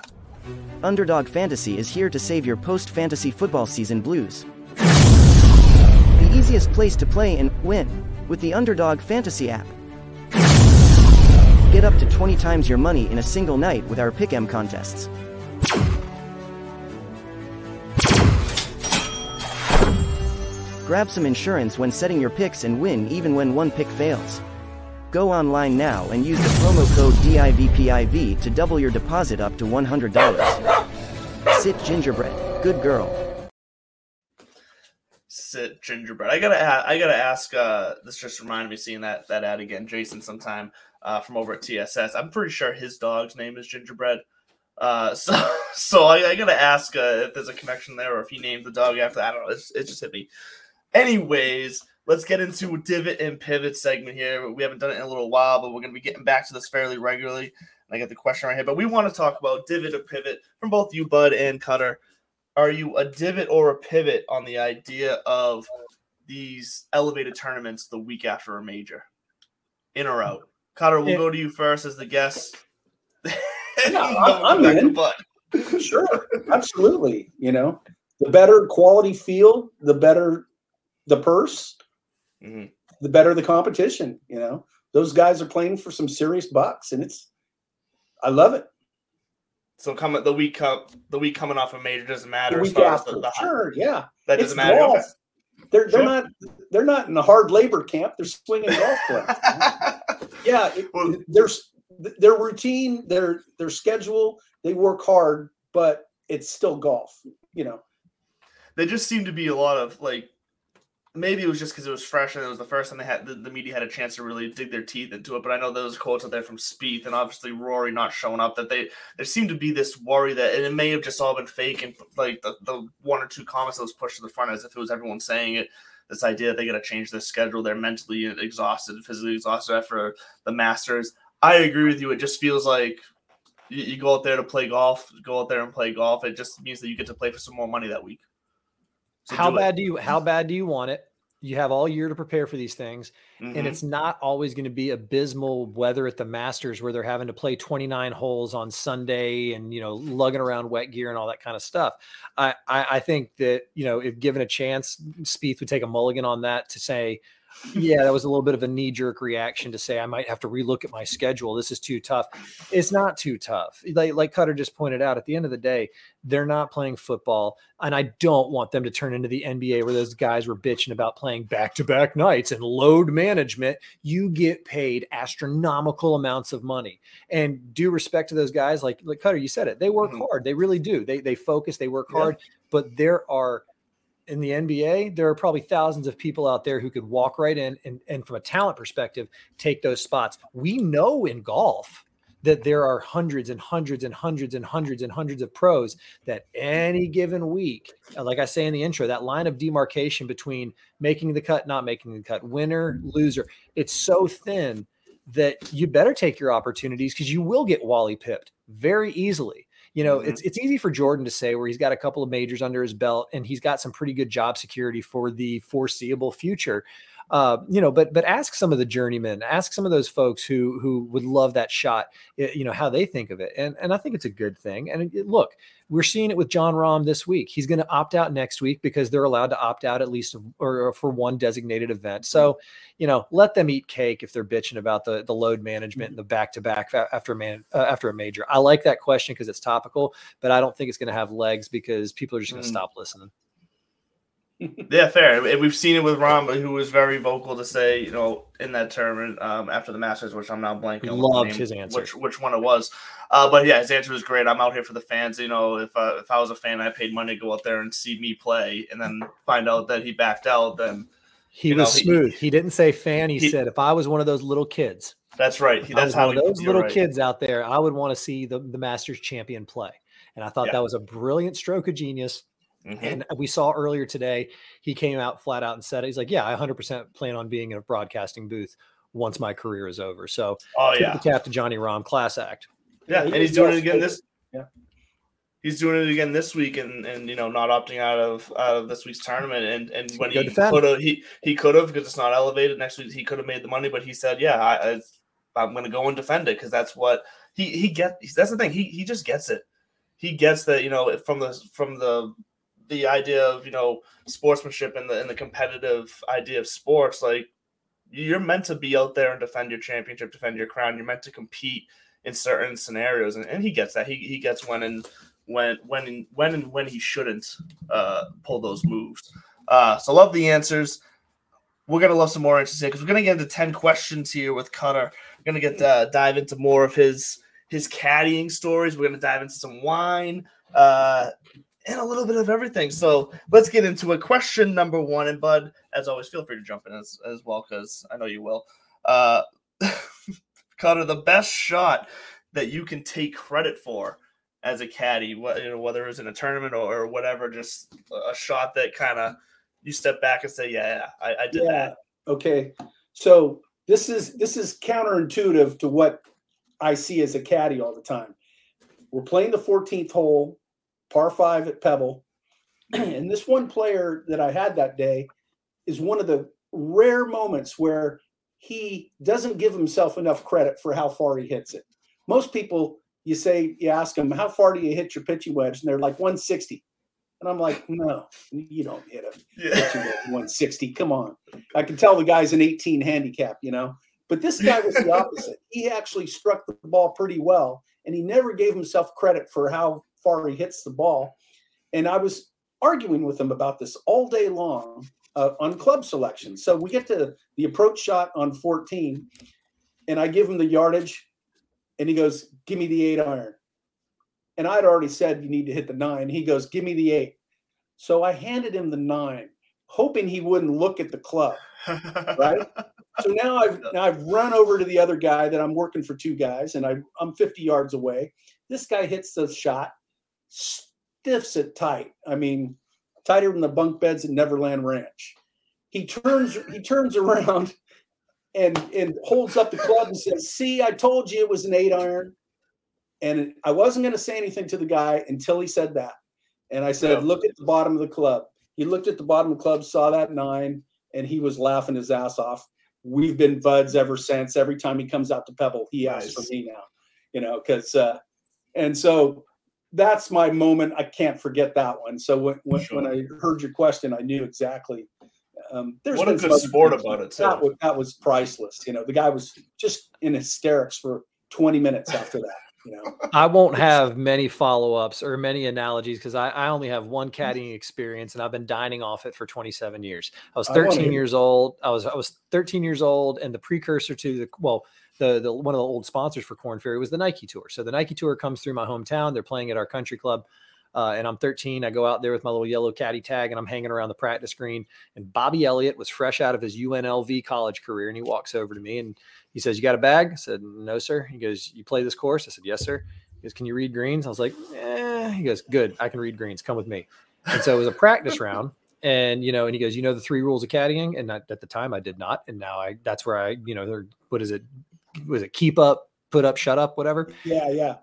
Underdog Fantasy is here to save your post fantasy football season blues. Easiest place to play and win with the Underdog Fantasy app. Get up to 20 times your money in a single night with our Pick'em contests. Grab some insurance when setting your picks and win even when one pick fails. Go online now and use the promo code DIVPIV to double your deposit up to $100. Sit gingerbread, good girl. Sit gingerbread. I gotta I gotta ask. Uh, this just reminded me seeing that that ad again. Jason, sometime uh, from over at TSS. I'm pretty sure his dog's name is Gingerbread. Uh, so so I, I gotta ask uh, if there's a connection there, or if he named the dog after. That. I don't know. It's, it just hit me. Anyways, let's get into divot and pivot segment here. We haven't done it in a little while, but we're gonna be getting back to this fairly regularly. I get the question right here, but we want to talk about divot or pivot from both you, Bud and Cutter. Are you a divot or a pivot on the idea of these elevated tournaments the week after a major, in or out? Cutter, we'll Yeah. go to you first as the guest. Yeah, I'm- I'm in. Bud. Sure, absolutely. You know, the better quality field, the better the purse, Mhm. the better the competition. You know, those guys are playing for some serious bucks, and it's, I love it. So coming the week com- the week coming off a major doesn't matter The as week far as after, the, the sure, yeah. that doesn't matter. golf. Okay. They're they're Sure. not they're not in a hard labor camp. They're swinging golf clubs. yeah, it, Well- there's their routine, their their schedule. They work hard, but it's still golf. You know, there just seem to be a lot of like maybe it was just because it was fresh and it was the first time they had the, the media had a chance to really dig their teeth into it but i know those quotes out there from Spieth and obviously rory not showing up that they there seemed to be this worry that and it may have just all been fake and like the, the one or two comments that was pushed to the front as if it was everyone saying it this idea that they got to change their schedule they're mentally exhausted physically exhausted after the masters. I agree with you it just feels like you, you go out there to play golf go out there and play golf it just means that you get to play for some more money that week So how do it. bad do you how bad do you want it? You have all year to prepare for these things, Mhm. and it's not always going to be abysmal weather at the Masters where they're having to play 29 holes on Sunday and you know lugging around wet gear and all that kind of stuff. I I, I think that you know if given a chance, Spieth would take a mulligan on that to say. Yeah, that was a little bit of a knee jerk reaction to say I might have to relook at my schedule. This is too tough. It's not too tough. Like, like Cutter just pointed out, at the end of the day, they're not playing football. And I don't want them to turn into the NBA where those guys were bitching about playing back to back nights and load management. You get paid astronomical amounts of money. And due respect to those guys, like, like Cutter, you said it, they work Mhm. hard. They really do. They, they focus, they work Yeah. hard. But there are, in the NBA, there are probably thousands of people out there who could walk right in and, and from a talent perspective, take those spots. We know in golf that there are hundreds and hundreds and hundreds and hundreds and hundreds of pros that any given week, uh, like I say in the intro, that line of demarcation between making the cut, not making the cut, winner, loser, it's so thin that you better take your opportunities because you will get Wally pipped very easily. You know, Mhm. it's it's easy for Jordan to say where he's got a couple of majors under his belt and he's got some pretty good job security for the foreseeable future. Uh, you know, but but ask some of the journeymen, ask some of those folks who who would love that shot, you know, how they think of it, and and I think it's a good thing. And it- look, we're seeing it with Jon Rahm this week. He's going to opt out next week because they're allowed to opt out at least of- or for one designated event. So, you know, let them eat cake if they're bitching about the the load management and the back to back after a man uh, after a major. I like that question because it's topical, but I don't think it's going to have legs because people are just going to Mm. stop listening. Yeah, fair. And we've seen it with Ramba, who was very vocal to say, you know, in that tournament um, after the Masters, which I'm now blanking on Loved name- his answer. which which one it was. Uh, but yeah, his answer was great. I'm out here for the fans. You know, if uh, if I was a fan, I paid money to go out there and see me play, and then find out that he backed out. Then He was know, smooth. He, didn't say fan. He, he- said, if I was one of those little kids, that's right. He, that's how one he of those little right. kids out there, I would want to see the, the Masters champion play. And I thought Yeah. that was a brilliant stroke of genius. Mhm. And we saw earlier today, he came out flat out and said, he's like, yeah, I 100% plan on being in a broadcasting booth once my career is over. So Oh yeah, the cap to Johnny Rahm, class act. yeah, he and he's was doing it again this. Yeah. He's doing it again this week, and and you know not opting out of out of this week's tournament, and and when he defend. could have he he could have because it's not elevated next week he could have made the money, but he said yeah I, I I'm going to go and defend it because that's what he he get that's the thing he he just gets it he gets that you know from the from the the idea of you know sportsmanship and the and the competitive idea of sports like you're meant to be out there and defend your championship defend your crown. You're meant to compete in certain scenarios and, and he gets that. He, he gets when and when when when and when he shouldn't uh pull those moves. Uh so love the answers. We're gonna love some more answers here because we're gonna get into 10 questions here with cutter we're gonna get uh, dive into more of his his caddying stories. We're gonna dive into some wine. Uh and a little bit of everything. So let's get into a Question number one, and Bud, as always, feel free to jump in as, as well because I know you will. Uh, Connor, the best shot that you can take credit for as a caddy, you know, whether it's in a tournament or, or whatever, just a shot that kind of you step back and say, "Yeah, yeah I, I did yeah. that." Okay, so this is this is counterintuitive to what I see as a caddy all the time. We're playing the 14th hole, par five at Pebble, and this one player that I had that day is one of the rare moments where he doesn't give himself enough credit for how far he hits it. Most people, you say, you ask them, how far do you hit your pitching wedge? And they're like 160. And I'm like, no, you don't hit a yeah. pitching wedge 160. Come on. I can tell the guy's an 18 handicap, you know. But this guy was the opposite. he actually struck the ball pretty well, and he never gave himself credit for how far he hits the ball. And I was arguing with him about this all day long uh, on club selection. So we get to the approach shot on 14, and I give him the yardage, and he goes, "Give me the eight iron." And I'd already said you need to hit the nine. He goes, "Give me the eight. So I handed him the nine, hoping he wouldn't look at the club. right. So now I've now I've run over to the other guy that I'm working for two guys, and I, I'm 50 yards away. This guy hits the shot, stiffs it tight. I mean, tighter than the bunk beds at Neverland Ranch. He turns he turns around and and holds up the club and says, "See, I told you it was an eight iron." And I wasn't going to say anything to the guy until he said that. And I said, yeah. "Look at the bottom of the club." He looked at the bottom of the club, saw that nine, and he was laughing his ass off. We've been buds ever since. Every time he comes out to Pebble, he asks nice. for me now, you know, because uh, and so that's my moment. I can't forget that one. So when when, sure. when I heard your question, I knew exactly. Um, there's what a good sport about it too. That was, that was priceless. You know, the guy was just in hysterics for 20 minutes after that. You know, I won't have many follow ups or many analogies because I, I, only have one caddying experience and I've been dining off it for 27 years. I was 13 I years old. I was I was 13 years old, and the precursor to the well, the, the one of the old sponsors for Korn Ferry was the Nike Tour. So the Nike Tour comes through my hometown. They're playing at our country club. Uh, and I'm 13. I go out there with my little yellow caddy tag and I'm hanging around the practice green. And Bobby Elliott was fresh out of his UNLV college career. And he walks over to me and he says, You got a bag? I said, No, sir. He goes, You play this course? I said, Yes, sir. He goes, Can you read greens? I was like, Eh. He goes, Good. I can read greens. Come with me. And so it was a practice round. And, you know, and he goes, You know, the three rules of caddying? And I, at the time I did not. And now I, that's where I, you know, what is it? Was it keep up, put up, shut up, whatever. Yeah, yeah.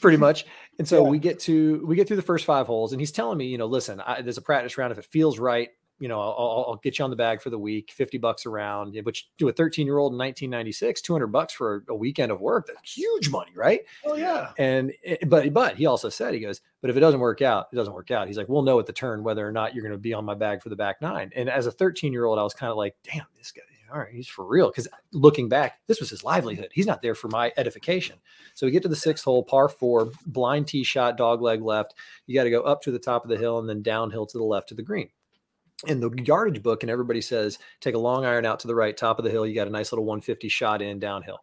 Pretty much. And so yeah. we get to we get through the first five holes, and he's telling me, you know, listen, I, there's a practice round. If it feels right, you know, I'll, I'll, get you on the bag for the week, 50 bucks around, which to a 13 year old in 1996, 200 bucks for a weekend of work. That's huge money, right? Oh yeah. And, eh, but, but he also said, he goes, but if it doesn't work out, it doesn't work out. He's like, we'll know at the turn whether or not you're going to be on my bag for the back nine. And as a 13 year old, I was kind of like, damn, this guy, all right, he's for real. Because looking back, this was his livelihood. He's not there for my edification. So we get to the sixth hole, par four, blind tee shot, dog leg left. You got to go up to the top of the hill and then downhill to the left to the green. In the yardage book, and everybody says take a long iron out to the right, top of the hill. You got a nice little 150 shot in downhill.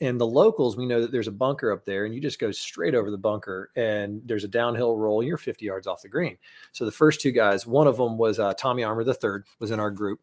And the locals, we know that there's a bunker up there, and you just go straight over the bunker, and there's a downhill roll. You're 50 yards off the green. So the first two guys, one of them was uh, Tommy Armour, the third, was in our group,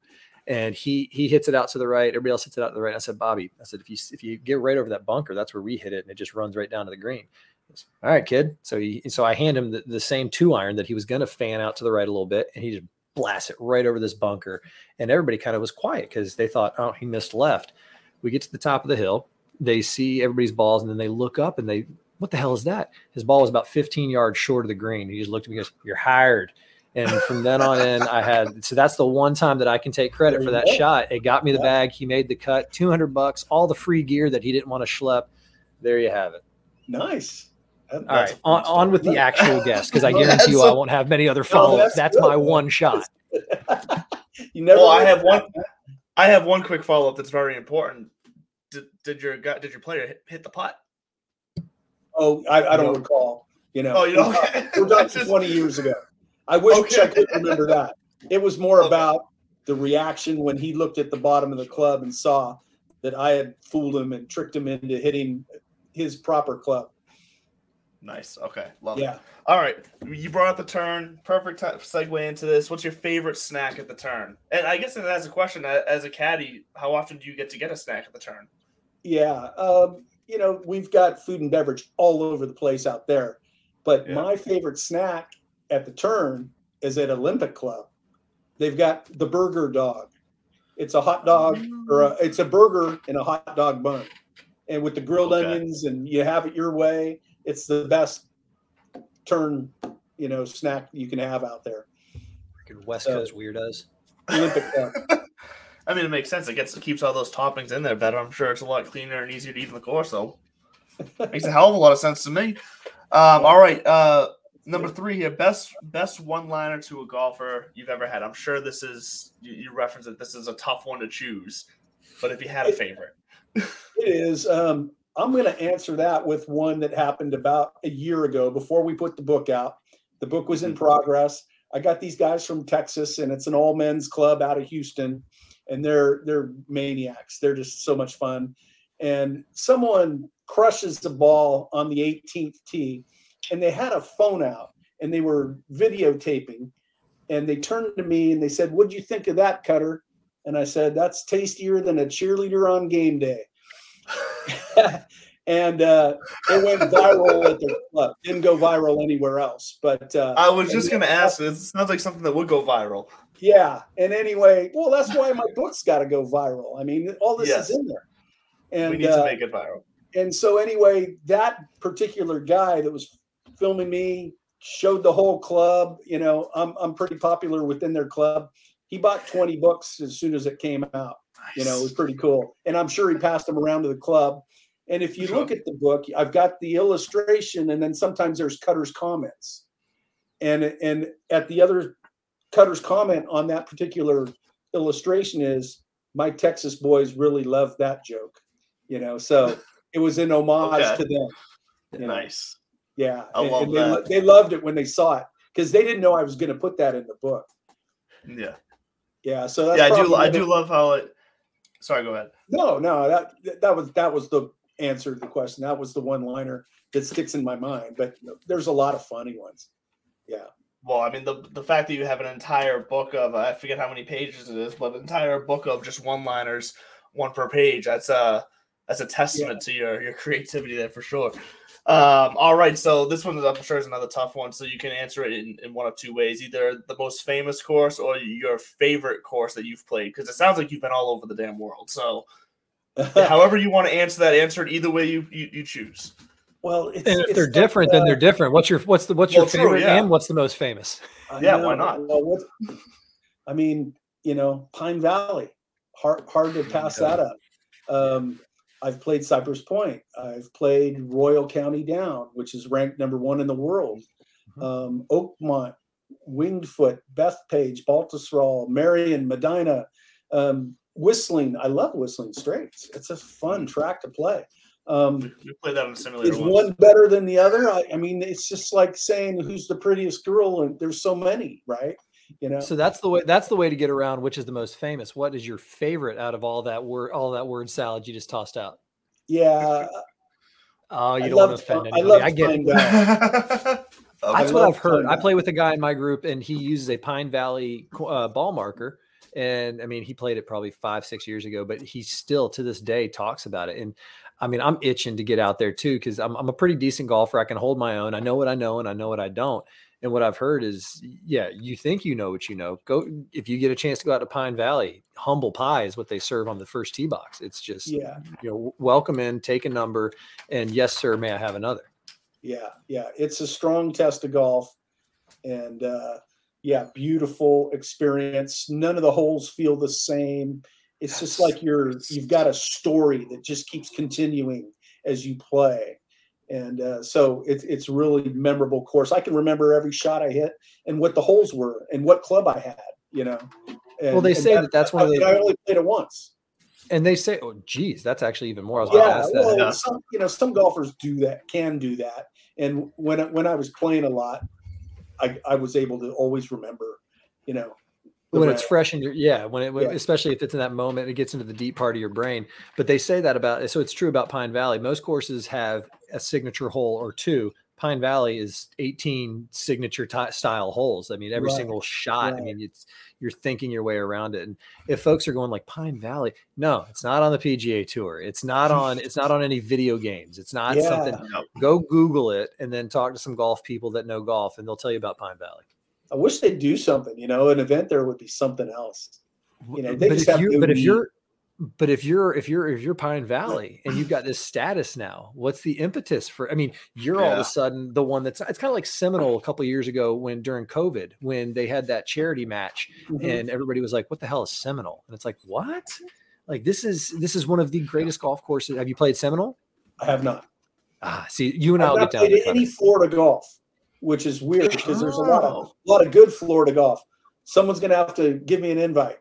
and he he hits it out to the right. Everybody else hits it out to the right. I said, Bobby, I said, if you if you get right over that bunker, that's where we hit it, and it just runs right down to the green. Goes, All right, kid. So he so I hand him the, the same two iron that he was going to fan out to the right a little bit, and he just blasts it right over this bunker. And everybody kind of was quiet because they thought, oh, he missed left. We get to the top of the hill. They see everybody's balls, and then they look up and they, what the hell is that? His ball was about 15 yards short of the green. He just looked at me and goes, You're hired. And from then on in, I had so that's the one time that I can take credit for that shot. It got me the bag. He made the cut, two hundred bucks, all the free gear that he didn't want to schlep. There you have it. Nice. That, all right, on, on, with the actual guest because I guarantee you I I won't have many other follow ups. No, that's, that's my one shot. you never. Well, I have one. I have one quick follow up that's very important. Did, did your did your player hit, hit the pot? Oh, I, I don't no. recall. You know, oh, you know, okay. we're done twenty years ago. I wish okay. I could remember that. It was more okay. about the reaction when he looked at the bottom of the club and saw that I had fooled him and tricked him into hitting his proper club. Nice. Okay. Love Yeah. it. All right. You brought up the turn. Perfect segue into this. What's your favorite snack at the turn? And I guess as a question, as a caddy, how often do you get to get a snack at the turn? Yeah. Um, you know, we've got food and beverage all over the place out there. But Yeah. my favorite snack at the turn is at Olympic Club. They've got the burger dog. It's a hot dog or a, it's a burger in a hot dog bun. And with the grilled Okay. onions and you have it your way, it's the best turn, you know, snack you can have out there. Freaking West So- Coast weirdos. Olympic Club. I mean, it makes sense. It gets it keeps all those toppings in there better. I'm sure it's a lot cleaner and easier to eat in the course. So makes a hell of a lot of sense to me. Um, all right, uh, number three here. Best best one liner to a golfer you've ever had. I'm sure this is you, you reference it. This is a tough one to choose, but if you had a favorite, It is. Um, I'm going to answer that with one that happened about a year ago before we put the book out. The book was in progress. I got these guys from Texas, and it's an all men's club out of Houston, and they're they're maniacs. They're just so much fun. And someone crushes the ball on the 18th tee, and they had a phone out, and they were videotaping, and they turned to me and they said, "What'd you think of that, Cutter?" And I said, "That's tastier than a cheerleader on game day." and uh, it went viral at the club. Didn't go viral anywhere else, but uh, I was just going to ask. It sounds like something that would go viral. yeah. And anyway, well, that's why my book's got to go viral. I mean, all this Yes. is in there. And we need uh, to make it viral. and so anyway, that particular guy that was filming me showed the whole club. You know, I'm I'm pretty popular within their club. He bought 20 books as soon as it came out. You know, it was pretty cool. And I'm sure he passed them around to the club. And if you Sure. look at the book, I've got the illustration, and then sometimes there's Cutter's comments. And and at the other Cutter's comment on that particular illustration is my Texas boys really love that joke. You know, so it was an homage Okay. to them. Nice. know. Yeah. I and, love and they, that. they loved it when they saw it because they didn't know I was going to put that in the book. Yeah, Yeah. So that's yeah. I do. I do love how it. Sorry, go ahead. No, no, that that was that was the answer to the question. That was the one liner that sticks in my mind. But there's a lot of funny ones. Yeah, Well, I mean, the the fact that you have an entire book of I forget how many pages it is, but an entire book of just one liners, one per page. That's a that's a testament to your your creativity there for sure. Um, all right, so this one is I'm sure is another tough one. So you can answer it in, in one of two ways: either the most famous course or your favorite course that you've played. Because it sounds like you've been all over the damn world. So, however you want to answer that, answer it either way you you, you choose. well, it's, And if it's they're tough, different, then uh, they're different. What's your what's the what's Well, your true, favorite yeah. and what's the most famous? I Yeah, why not? Well, what, I mean, you know, Pine Valley, hard hard to pass that up. Um, I've played Cypress Point. I've played Royal County Down, which is ranked number one in the world. Mhm. Um, Oakmont, Winged Foot, Bethpage, Baltusrol, Merion, Medina, um, Whistling. I love Whistling Straits. It's a fun track to play. Um, We, we played that on a simulator. is once. one better than the other? I, I mean, it's just like saying who's the prettiest girl, and there's so many, right? You know, So that's the way that's the way to get around which is the most famous. What is your favorite out of all that word all that word salad you just tossed out? yeah, Oh, you I don't want to offend Pine- I anybody. I, get Pine it. That's I what I've heard. I play with a guy in my group, and he uses a Pine Valley uh, ball marker. And I mean, he played it probably five, six years ago, but he still to this day talks about it. And I mean, I'm itching to get out there too because I'm, I'm a pretty decent golfer. I can hold my own. I know what I know, and I know what I don't. And what I've heard is, yeah, you think you know what you know. Go if you get a chance to go out to Pine Valley. Humble pie is what they serve on the first tee box. It's just, yeah, you know, welcome in, take a number, and yes, sir, may I have another? yeah, yeah. It's a strong test of golf, and uh, yeah, beautiful experience. None of the holes feel the same. It's just like you're you've got a story that just keeps continuing as you play. And uh, so it's it's really memorable course. I can remember every shot I hit and what the holes were and what club I had. You know. Well, they And- and say that that's one of I, the- I only played it once. And they say, oh, geez, that's actually even more. I was about to Yeah, ask that. well, Yeah. some you know some golfers do that, can do that. And when I- when I was playing a lot, I I was able to always remember, you know, the when it's round. fresh in your yeah when it when- Yeah. especially if it's in that moment it gets into the deep part of your brain but they say that about so it's true about pine valley most courses have a signature hole or two Pine Valley is 18 signature t- style holes. I mean, every Right, single shot. I mean, it's you're thinking your way around it. And if folks are going like Pine Valley, no, it's not on the PGA Tour. It's not on. It's not on any video games. It's not Yeah. something. No. Go Google it and then talk to some golf people that know golf, and they'll tell you about Pine Valley. I wish they'd do something. You know, an event there would be something else. You know, they but just if have you but if you're but if you're if you're if you're Pine Valley and you've got this status now, what's the impetus for? I mean, you're all of a sudden the one that's it's kind of like Seminole a couple of years ago when during COVID when they had that charity match Mhm. and everybody was like, "What the hell is Seminole?" And it's like, "What?" Like this is this is one of the greatest golf courses. Have you played Seminole? I have not. Ah, see, you and I'll get down. played any Florida golf, which is weird because there's a lot of Oh. a lot of good Florida golf. Someone's going to have to give me an invite.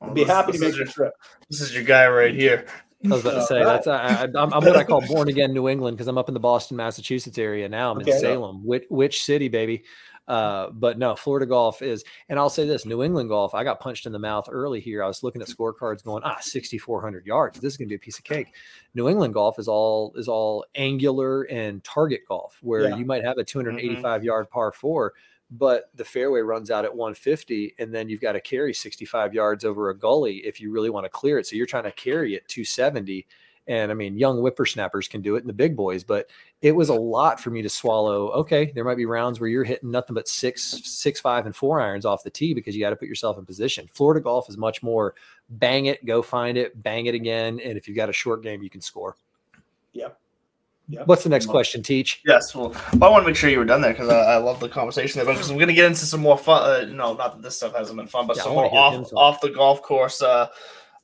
I'd Well, be this- happy to make is the your- trip. This is your guy right here. I was about to say that's I, I, I'm, I'm what I call born again New England because I'm up in the Boston, Massachusetts area now. I'm Okay. in Salem, which, which city, baby? Uh, but no, Florida golf is, and I'll say this: New England golf. I got punched in the mouth early here. I was looking at scorecards, going, ah, 6,400 yards. This is going to be a piece of cake. New England golf is all is all angular and target golf, where Yeah. you might have a 285 yard par four, but the fairway runs out at 150 and then you've got to carry 65 yards over a gully if you really want to clear it so you're trying to carry it 270 and i mean young whippersnappers can do it and the big boys but it was a lot for me to swallow okay there might be rounds where you're hitting nothing but six six five and four irons off the tee because you got to put yourself in position florida golf is much more bang it go find it bang it again and if you've got a short game you can score Yep. Yep. what's the next question teach Yes, well, I want to make sure you were done there because I, I love the conversation there. Because we're gonna get into some more fun. Uh, no, not that this stuff hasn't been fun, but Yeah, some more off off the golf course uh,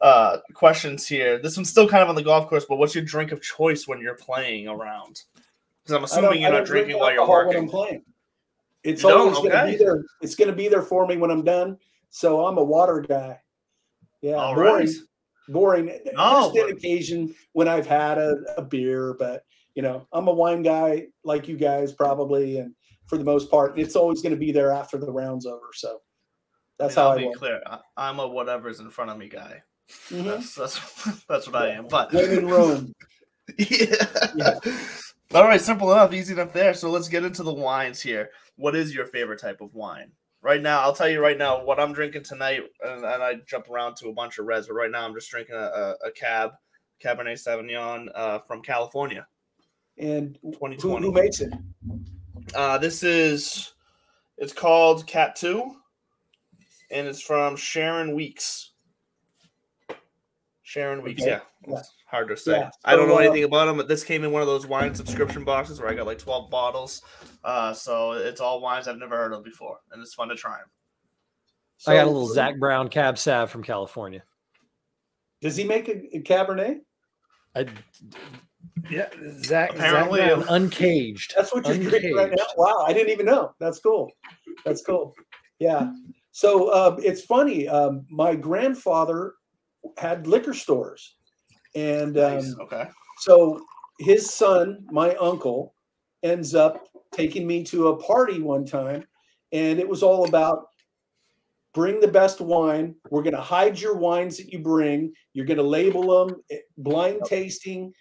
uh, questions here. This one's still kind of on the golf course, but what's your drink of choice when you're playing around? Because I'm assuming you're not drinking while you're alcohol when I'm working. playing. It's You always going to be there. It's going to be there for me when I'm done. So I'm a water guy. Yeah, All boring. right. Boring. No, Just an occasion when I've had a, a beer, but you know, I'm a wine guy like you guys probably, and for the most part, it's always going to be there after the round's over. So that's And how I'll I be work. clear. I, I'm a whatever's in front of me guy. Mhm. That's that's that's what I am. But When in Rome. yeah. Yeah. All right, simple enough, easy enough there. So let's get into the wines here. What is your favorite type of wine? Right now, I'll tell you right now what I'm drinking tonight, and, and I jump around to a bunch of reds, but right now I'm just drinking a, a, a cab, Cabernet Sauvignon uh, from California, And who, 2020. who makes it? Uh, this is, it's called Cat 2, and it's from Sharon Weeks. Sharon Weeks, Okay, yeah. yeah. It's hard to say. Yeah, I don't so, know uh, anything about them, but this came in one of those wine subscription boxes where I got like 12 bottles. Uh, so it's all wines I've never heard of before, and it's fun to try them. i got a little Zac Brown cab sav from california Does he make a, a Cabernet? I, yeah, Zac. Apparently, Zac Brown, uncaged. That's what you're drinking right now. Wow, I didn't even know. That's cool. That's cool. Yeah. So um, it's funny. Um, my grandfather had liquor stores, and um, Nice. Okay. so his son, my uncle, ends up taking me to a party one time, and it was all about bring the best wine. We're going to hide your wines that you bring. You're going to label them, eh, blind tasting.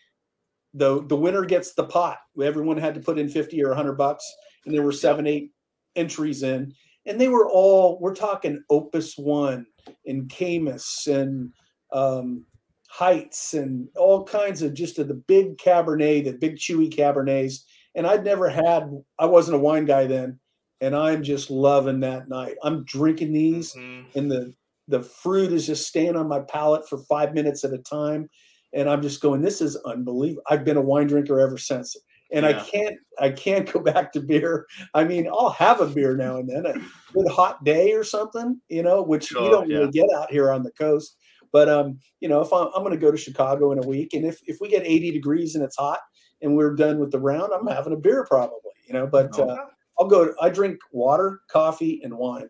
The the winner gets the pot. Everyone had to put in 50 or 100 bucks, and there were seven, eight entries in. And they were all, we're talking Opus One and Caymus and um, Heitz and all kinds of just of the big Cabernet, the big chewy Cabernets. And I'd never had, I wasn't a wine guy then. And I'm just loving that night. I'm drinking these Mhm. and the the fruit is just staying on my palate for five minutes at a time and i'm just going this is unbelievable i've been a wine drinker ever since and i can't i can't go back to beer i mean i'll have a beer now and then a good hot day or something you know which we Sure, don't yeah. really get out here on the coast but um you know if i'm, I'm going to go to chicago in a week and if if we get 80 degrees and it's hot and we're done with the round i'm having a beer probably you know but uh, i'll go i drink water coffee and wine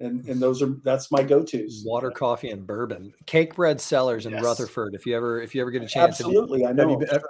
and and those are that's my go-to's Water, coffee, and bourbon. Cakebread Cellars in Yes. Rutherford. If you ever if you ever get a chance, have you- Absolutely, I have you been- Sure.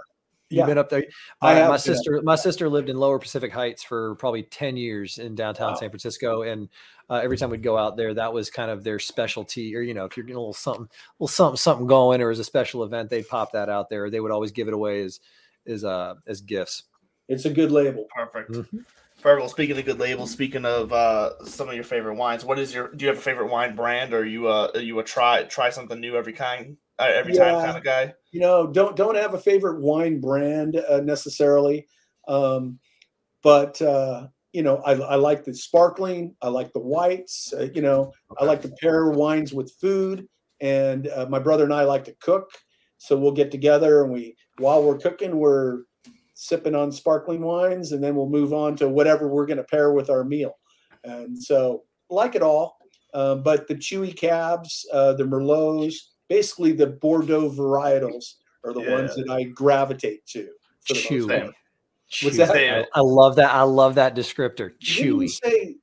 You've Yeah. been up there. I My, have my been. sister, my sister lived in Lower Pacific Heights for probably ten years in downtown Wow. San Francisco, and uh, every time we'd go out there, that was kind of their specialty. Or you know, if you're getting a little something, little something, something going, or as a special event, they'd pop that out there. They would always give it away as, as uh, as gifts. It's a good label. Perfect. Mhm. Well, speaking of good labels, speaking of uh, some of your favorite wines, what is your? Do you have a favorite wine brand, or are you uh, are you a try try something new every kind, uh, every time kind of guy? you know don't don't have a favorite wine brand uh, necessarily um, but uh, you know I, I like the sparkling i like the whites uh, you know i like to pair wines with food and uh, my brother and i like to cook so we'll get together and we while we're cooking we're sipping on sparkling wines and then we'll move on to whatever we're going to pair with our meal and so like it all uh, but the chewy cabs uh, the merlots basically the bordeaux varietals are the ones that i gravitate to for the most Chewy. part. What's Chewy. that? I, I love that. I love that descriptor. Didn't you Chewy. say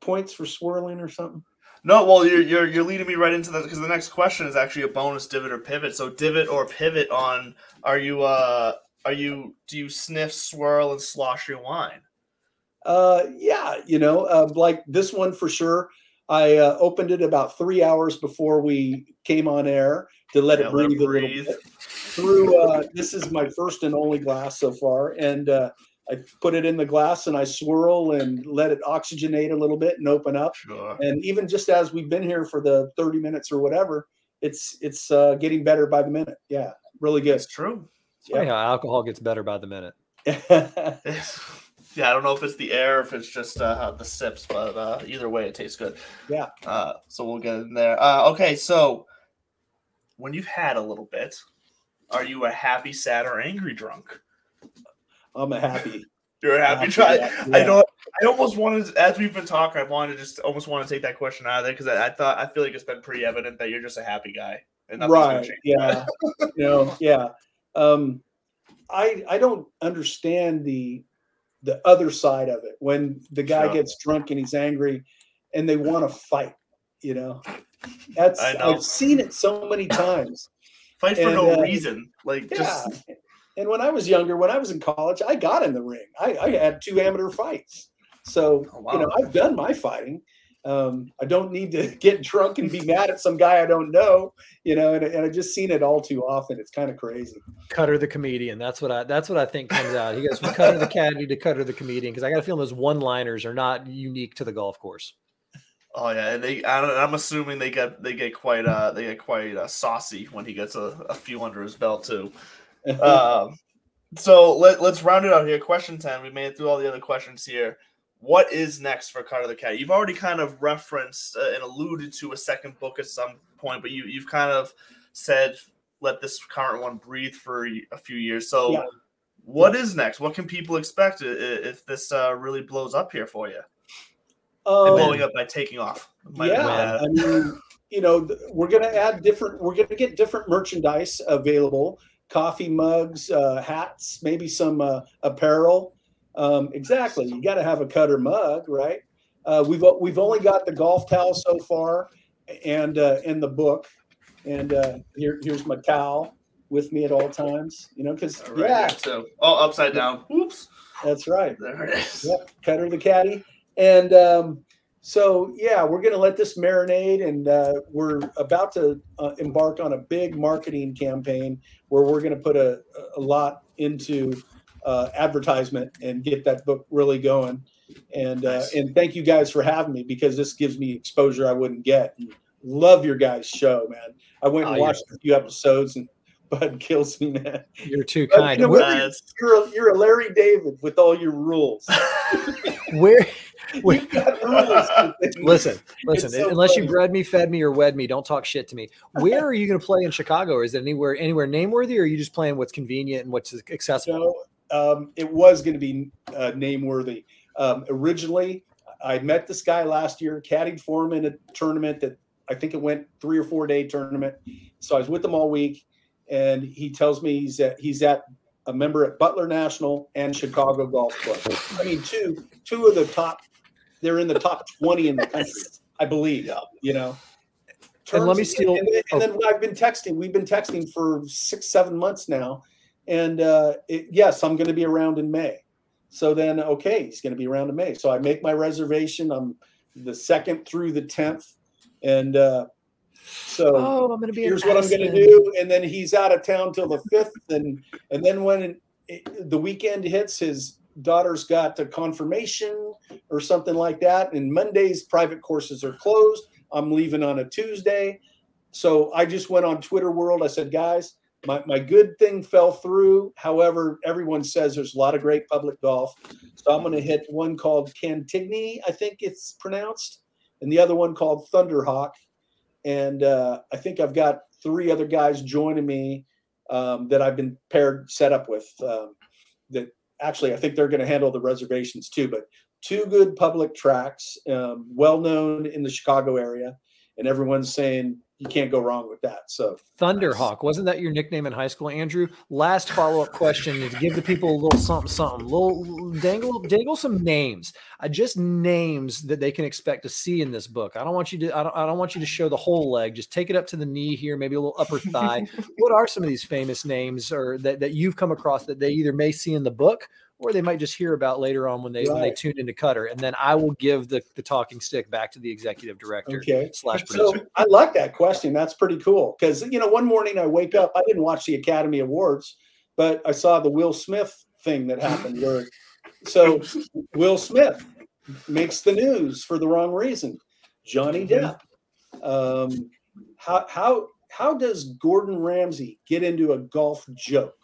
points for swirling or something No, well, you're you're you're leading me right into that because the next question is actually a bonus divot or pivot. So divot or pivot on are you uh are you do you sniff, swirl, and slosh your wine? Uh, yeah, you know, uh, like this one for sure. I uh, opened it about three hours before we came on air to let Yeah, it breathe, a little bit. Through uh, this is my first and only glass so far, and uh, I put it in the glass and I swirl and let it oxygenate a little bit and open up. Sure. And even just as we've been here for the thirty minutes or whatever, it's it's uh, getting better by the minute. Yeah, really good. It's true. It's funny how alcohol gets better by the minute. Yeah, I don't know if it's the air, if it's just uh, the sips, but uh, either way, it tastes good. Yeah. Uh, so we'll get in there. Uh, okay, so when you've had a little bit, are you a happy, sad, or angry drunk? I'm a happy. You're a happy happy, try. yeah, I yeah. know. I almost wanted, as we've been talking, I wanted to just almost want to take that question out of there because I, I thought I feel like it's been pretty evident that you're just a happy guy. And right yeah you know yeah um i i don't understand the the other side of it when the guy Sure. gets drunk and he's angry and they want to fight you know that's know. i've seen it so many times Fight for And, no uh, reason. Like yeah just and when i was younger when i was in college i got in the ring i, I had two amateur fights so Oh, wow. you know i've done my fighting um, I don't need to get drunk and be mad at some guy I don't know, you know, and, and I've just seen it all too often. It's kind of crazy. Cutter the comedian. That's what I. That's what I think comes out. He goes from Cutter the caddy to Cutter the comedian because I got a feeling those one-liners are not unique to the golf course. Oh yeah, and they. I don't, I'm assuming they get they get quite uh they get quite uh, saucy when he gets a, a few under his belt too. Um, so let let's round it out here. Question ten. We made it through all the other questions here. What is next for Carter the Cat? You've already kind of referenced uh, and alluded to a second book at some point, but you you've kind of said let this current one breathe for a few years. So. Yeah. What is next? What can people expect if this uh, really blows up here for you? Um, blowing up by taking off. Might yeah. I mean, you know, we're going to add different. We're going to get different merchandise available: coffee mugs, uh, hats, maybe some uh, apparel. Um, exactly, you got to have a cutter mug, right? Uh, we've we've only got the golf towel so far, and uh, in the book, and uh, here here's my towel with me at all times. You know, because right, yeah, So, oh, upside down. Oops. that's right. There it is. Yep, cutter the caddy. And um, so, yeah, we're going to let this marinate, and uh, we're about to uh, embark on a big marketing campaign where we're going to put a, a lot into uh, advertisement and get that book really going. And uh, Nice. and thank you guys for having me because this gives me exposure I wouldn't get. Love your guys' show, man. I went and Oh, you're- watched a few episodes, and Bud kills me, man. You're too But, you kind. know, Where, we're- You're a, you're a Larry David with all your rules. where where- You've got rules to things. listen, listen. so unless you funny. bred me, fed me, or wed me, don't talk shit to me. Where are you going to play in Chicago? Or is it anywhere anywhere name worthy, or are you just playing what's convenient and what's accessible? So um, it was going to be uh, name worthy. Um, originally, I met this guy last year, caddied for him in a tournament that I think it went three or four day tournament. So I was with him all week, and he tells me he's at he's at a member at Butler National and Chicago Golf Club. I mean, two two of the top. They're in the top twenty in the country, I believe. You know. And let me steal- And, then- and then I've been texting. We've been texting for six, seven months now, and uh, it, yes, I'm going to be around in May. So then, okay, he's going to be around in May. So I make my reservation. I'm the second through the tenth, and uh, so Oh, I'm to be. here's what I'm going to do. And then he's out of town till the fifth, and and then when it, the weekend hits, his daughter's got a confirmation or something like that. And Mondays, private courses are closed. I'm leaving on a Tuesday. So I just went on Twitter World. I said, guys, my, my good thing fell through. However, everyone says there's a lot of great public golf. So I'm going to hit one called Cantigny, I think it's pronounced, and the other one called Thunderhawk. And uh, I think I've got three other guys joining me um, that I've been paired set up with. Um, that actually, I think they're going to handle the reservations too. But two good public tracks, um, well known in the Chicago area, and everyone's saying you can't go wrong with that. So Thunderhawk wasn't that your nickname in high school, Andrew? Last follow up question to give the people a little something, something, little dangle, dangle some names. Uh, just names that they can expect to see in this book. I don't want you to. I don't. I don't want you to show the whole leg. Just take it up to the knee here, maybe a little upper thigh. what are some of these famous names or that that you've come across that they either may see in the book or they might just hear about later on when they right. when they tune into Cutter, and then I will give the, the talking stick back to the executive director okay. slash producer. So I like that question. That's pretty cool because you know one morning I wake up, I didn't watch the Academy Awards, but I saw the Will Smith thing that happened where so Will Smith makes the news for the wrong reason. Johnny mm-hmm. Depp. Um, how how how does Gordon Ramsay get into a golf joke?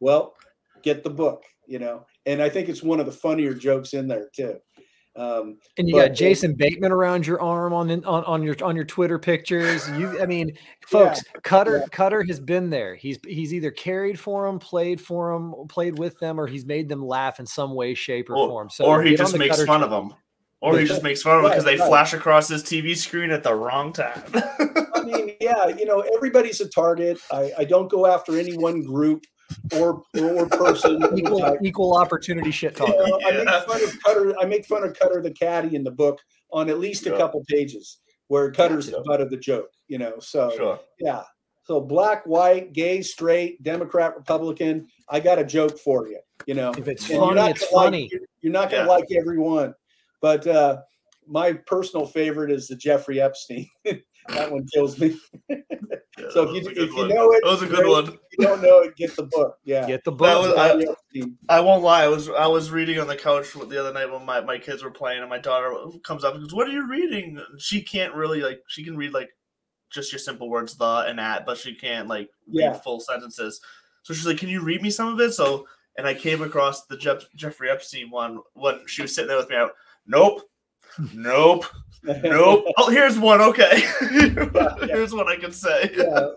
Well, get the book you know, and I think it's one of the funnier jokes in there too. Um, and you but, got Jason Bateman around your arm on, on on your on your Twitter pictures. You, I mean, folks, yeah, Cutter yeah. Cutter has been there. He's he's either carried for them, played for them, played with them, or he's made them laugh in some way, shape, or, or form. So or he just makes Cutter fun show. of them. Or he just makes fun of them because they right. flash across his TV screen at the wrong time. I mean, yeah, you know, everybody's a target. I, I don't go after any one group or or person. equal, equal opportunity shit talk. You know, I make fun of Cutter. I make fun of Cutter the Caddie in the book on at least a couple pages where Cutter's the butt of the joke. You know, so sure. yeah. So black, white, gay, straight, Democrat, Republican. I got a joke for you. You know, if it's and funny, it's funny. Like, you're, you're, not going to yeah. like everyone, but uh, my personal favorite is the Jeffrey Epstein. that one kills me. so if you if you know it, that was a good great. one. If you don't know it, get the book. Yeah, get the book. Was, I, I, won't lie. I was I was reading on the couch the other night when my, my kids were playing, and my daughter comes up and goes, "What are you reading?" She can't really like. She can read like just your simple words, the and at, but she can't like read full sentences. So she's like, "Can you read me some of it?" So and I came across the Jeff, Jeffrey Epstein one when she was sitting there with me. I, nope, nope nope. Oh, here's one. Okay, yeah, yeah. here's what I can say. Yeah.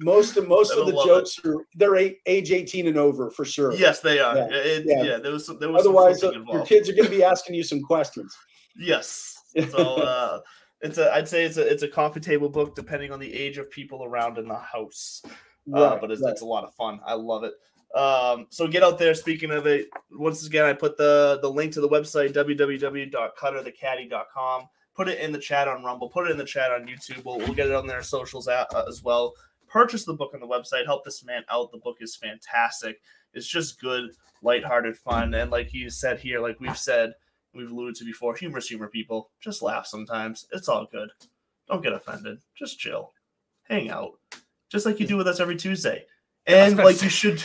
Most of most of the jokes it. are they're age eighteen and over for sure. Yes, they are. Yeah, it, yeah. there was some, there was otherwise uh, your kids are going to be asking you some questions. Yes. So uh, it's a I'd say it's a it's a coffee table book depending on the age of people around in the house. Uh, right, uh, but it's, right. it's a lot of fun. I love it. Um, so get out there. Speaking of it, once again, I put the the link to the website www.cutterthecaddie.com put it in the chat on Rumble, put it in the chat on YouTube. We'll, we'll get it on their socials at, uh, as well. Purchase the book on the website. Help this man out. The book is fantastic. It's just good, lighthearted fun. And like you said here, like we've said, we've alluded to before, humorous humor, people. Just laugh sometimes. It's all good. Don't get offended. Just chill. Hang out. Just like you do with us every Tuesday. And like you should.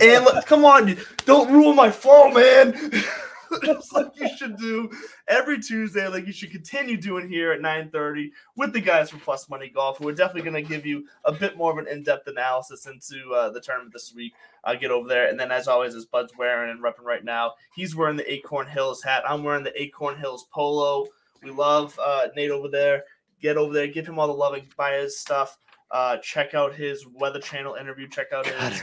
and come on, don't ruin my flow, man. just like you should do every Tuesday, like you should continue doing here at 9:30 with the guys from Plus Money Golf, who are definitely going to give you a bit more of an in-depth analysis into uh, the tournament this week. I'll get over there, and then as always, as Bud's wearing and repping right now, he's wearing the Acorn Hills hat. I'm wearing the Acorn Hills polo. We love uh, Nate over there. Get over there, give him all the love, and buy his stuff. Uh, check out his Weather Channel interview. Check out his.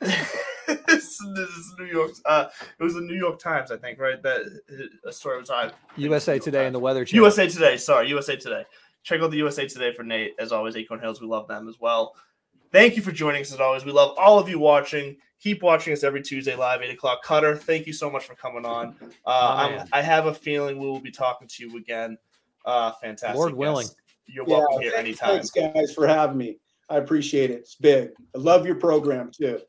this, is New York. Uh, it was the New York Times, I think, right? That a story was on USA Today and the Weather Channel. USA Today. Sorry, USA Today. Check out the USA Today for Nate. As always, Acorn Hills. We love them as well. Thank you for joining us as always. We love all of you watching. Keep watching us every Tuesday live, 8 o'clock. Cutter, thank you so much for coming on. Uh, oh, I have a feeling we will be talking to you again. Uh, fantastic. Lord willing. You're welcome yeah, here anytime. Thanks, guys, for having me. I appreciate it. It's big. I love your program too.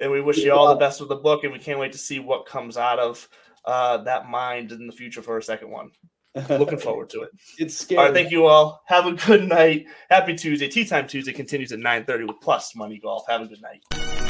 And we wish you all the best with the book, and we can't wait to see what comes out of uh, that mind in the future for a second one. Looking forward to it. It's scary. All right, thank you all. Have a good night. Happy Tuesday. Tea Time Tuesday continues at 9.30 with Plus Money Golf. Have a good night.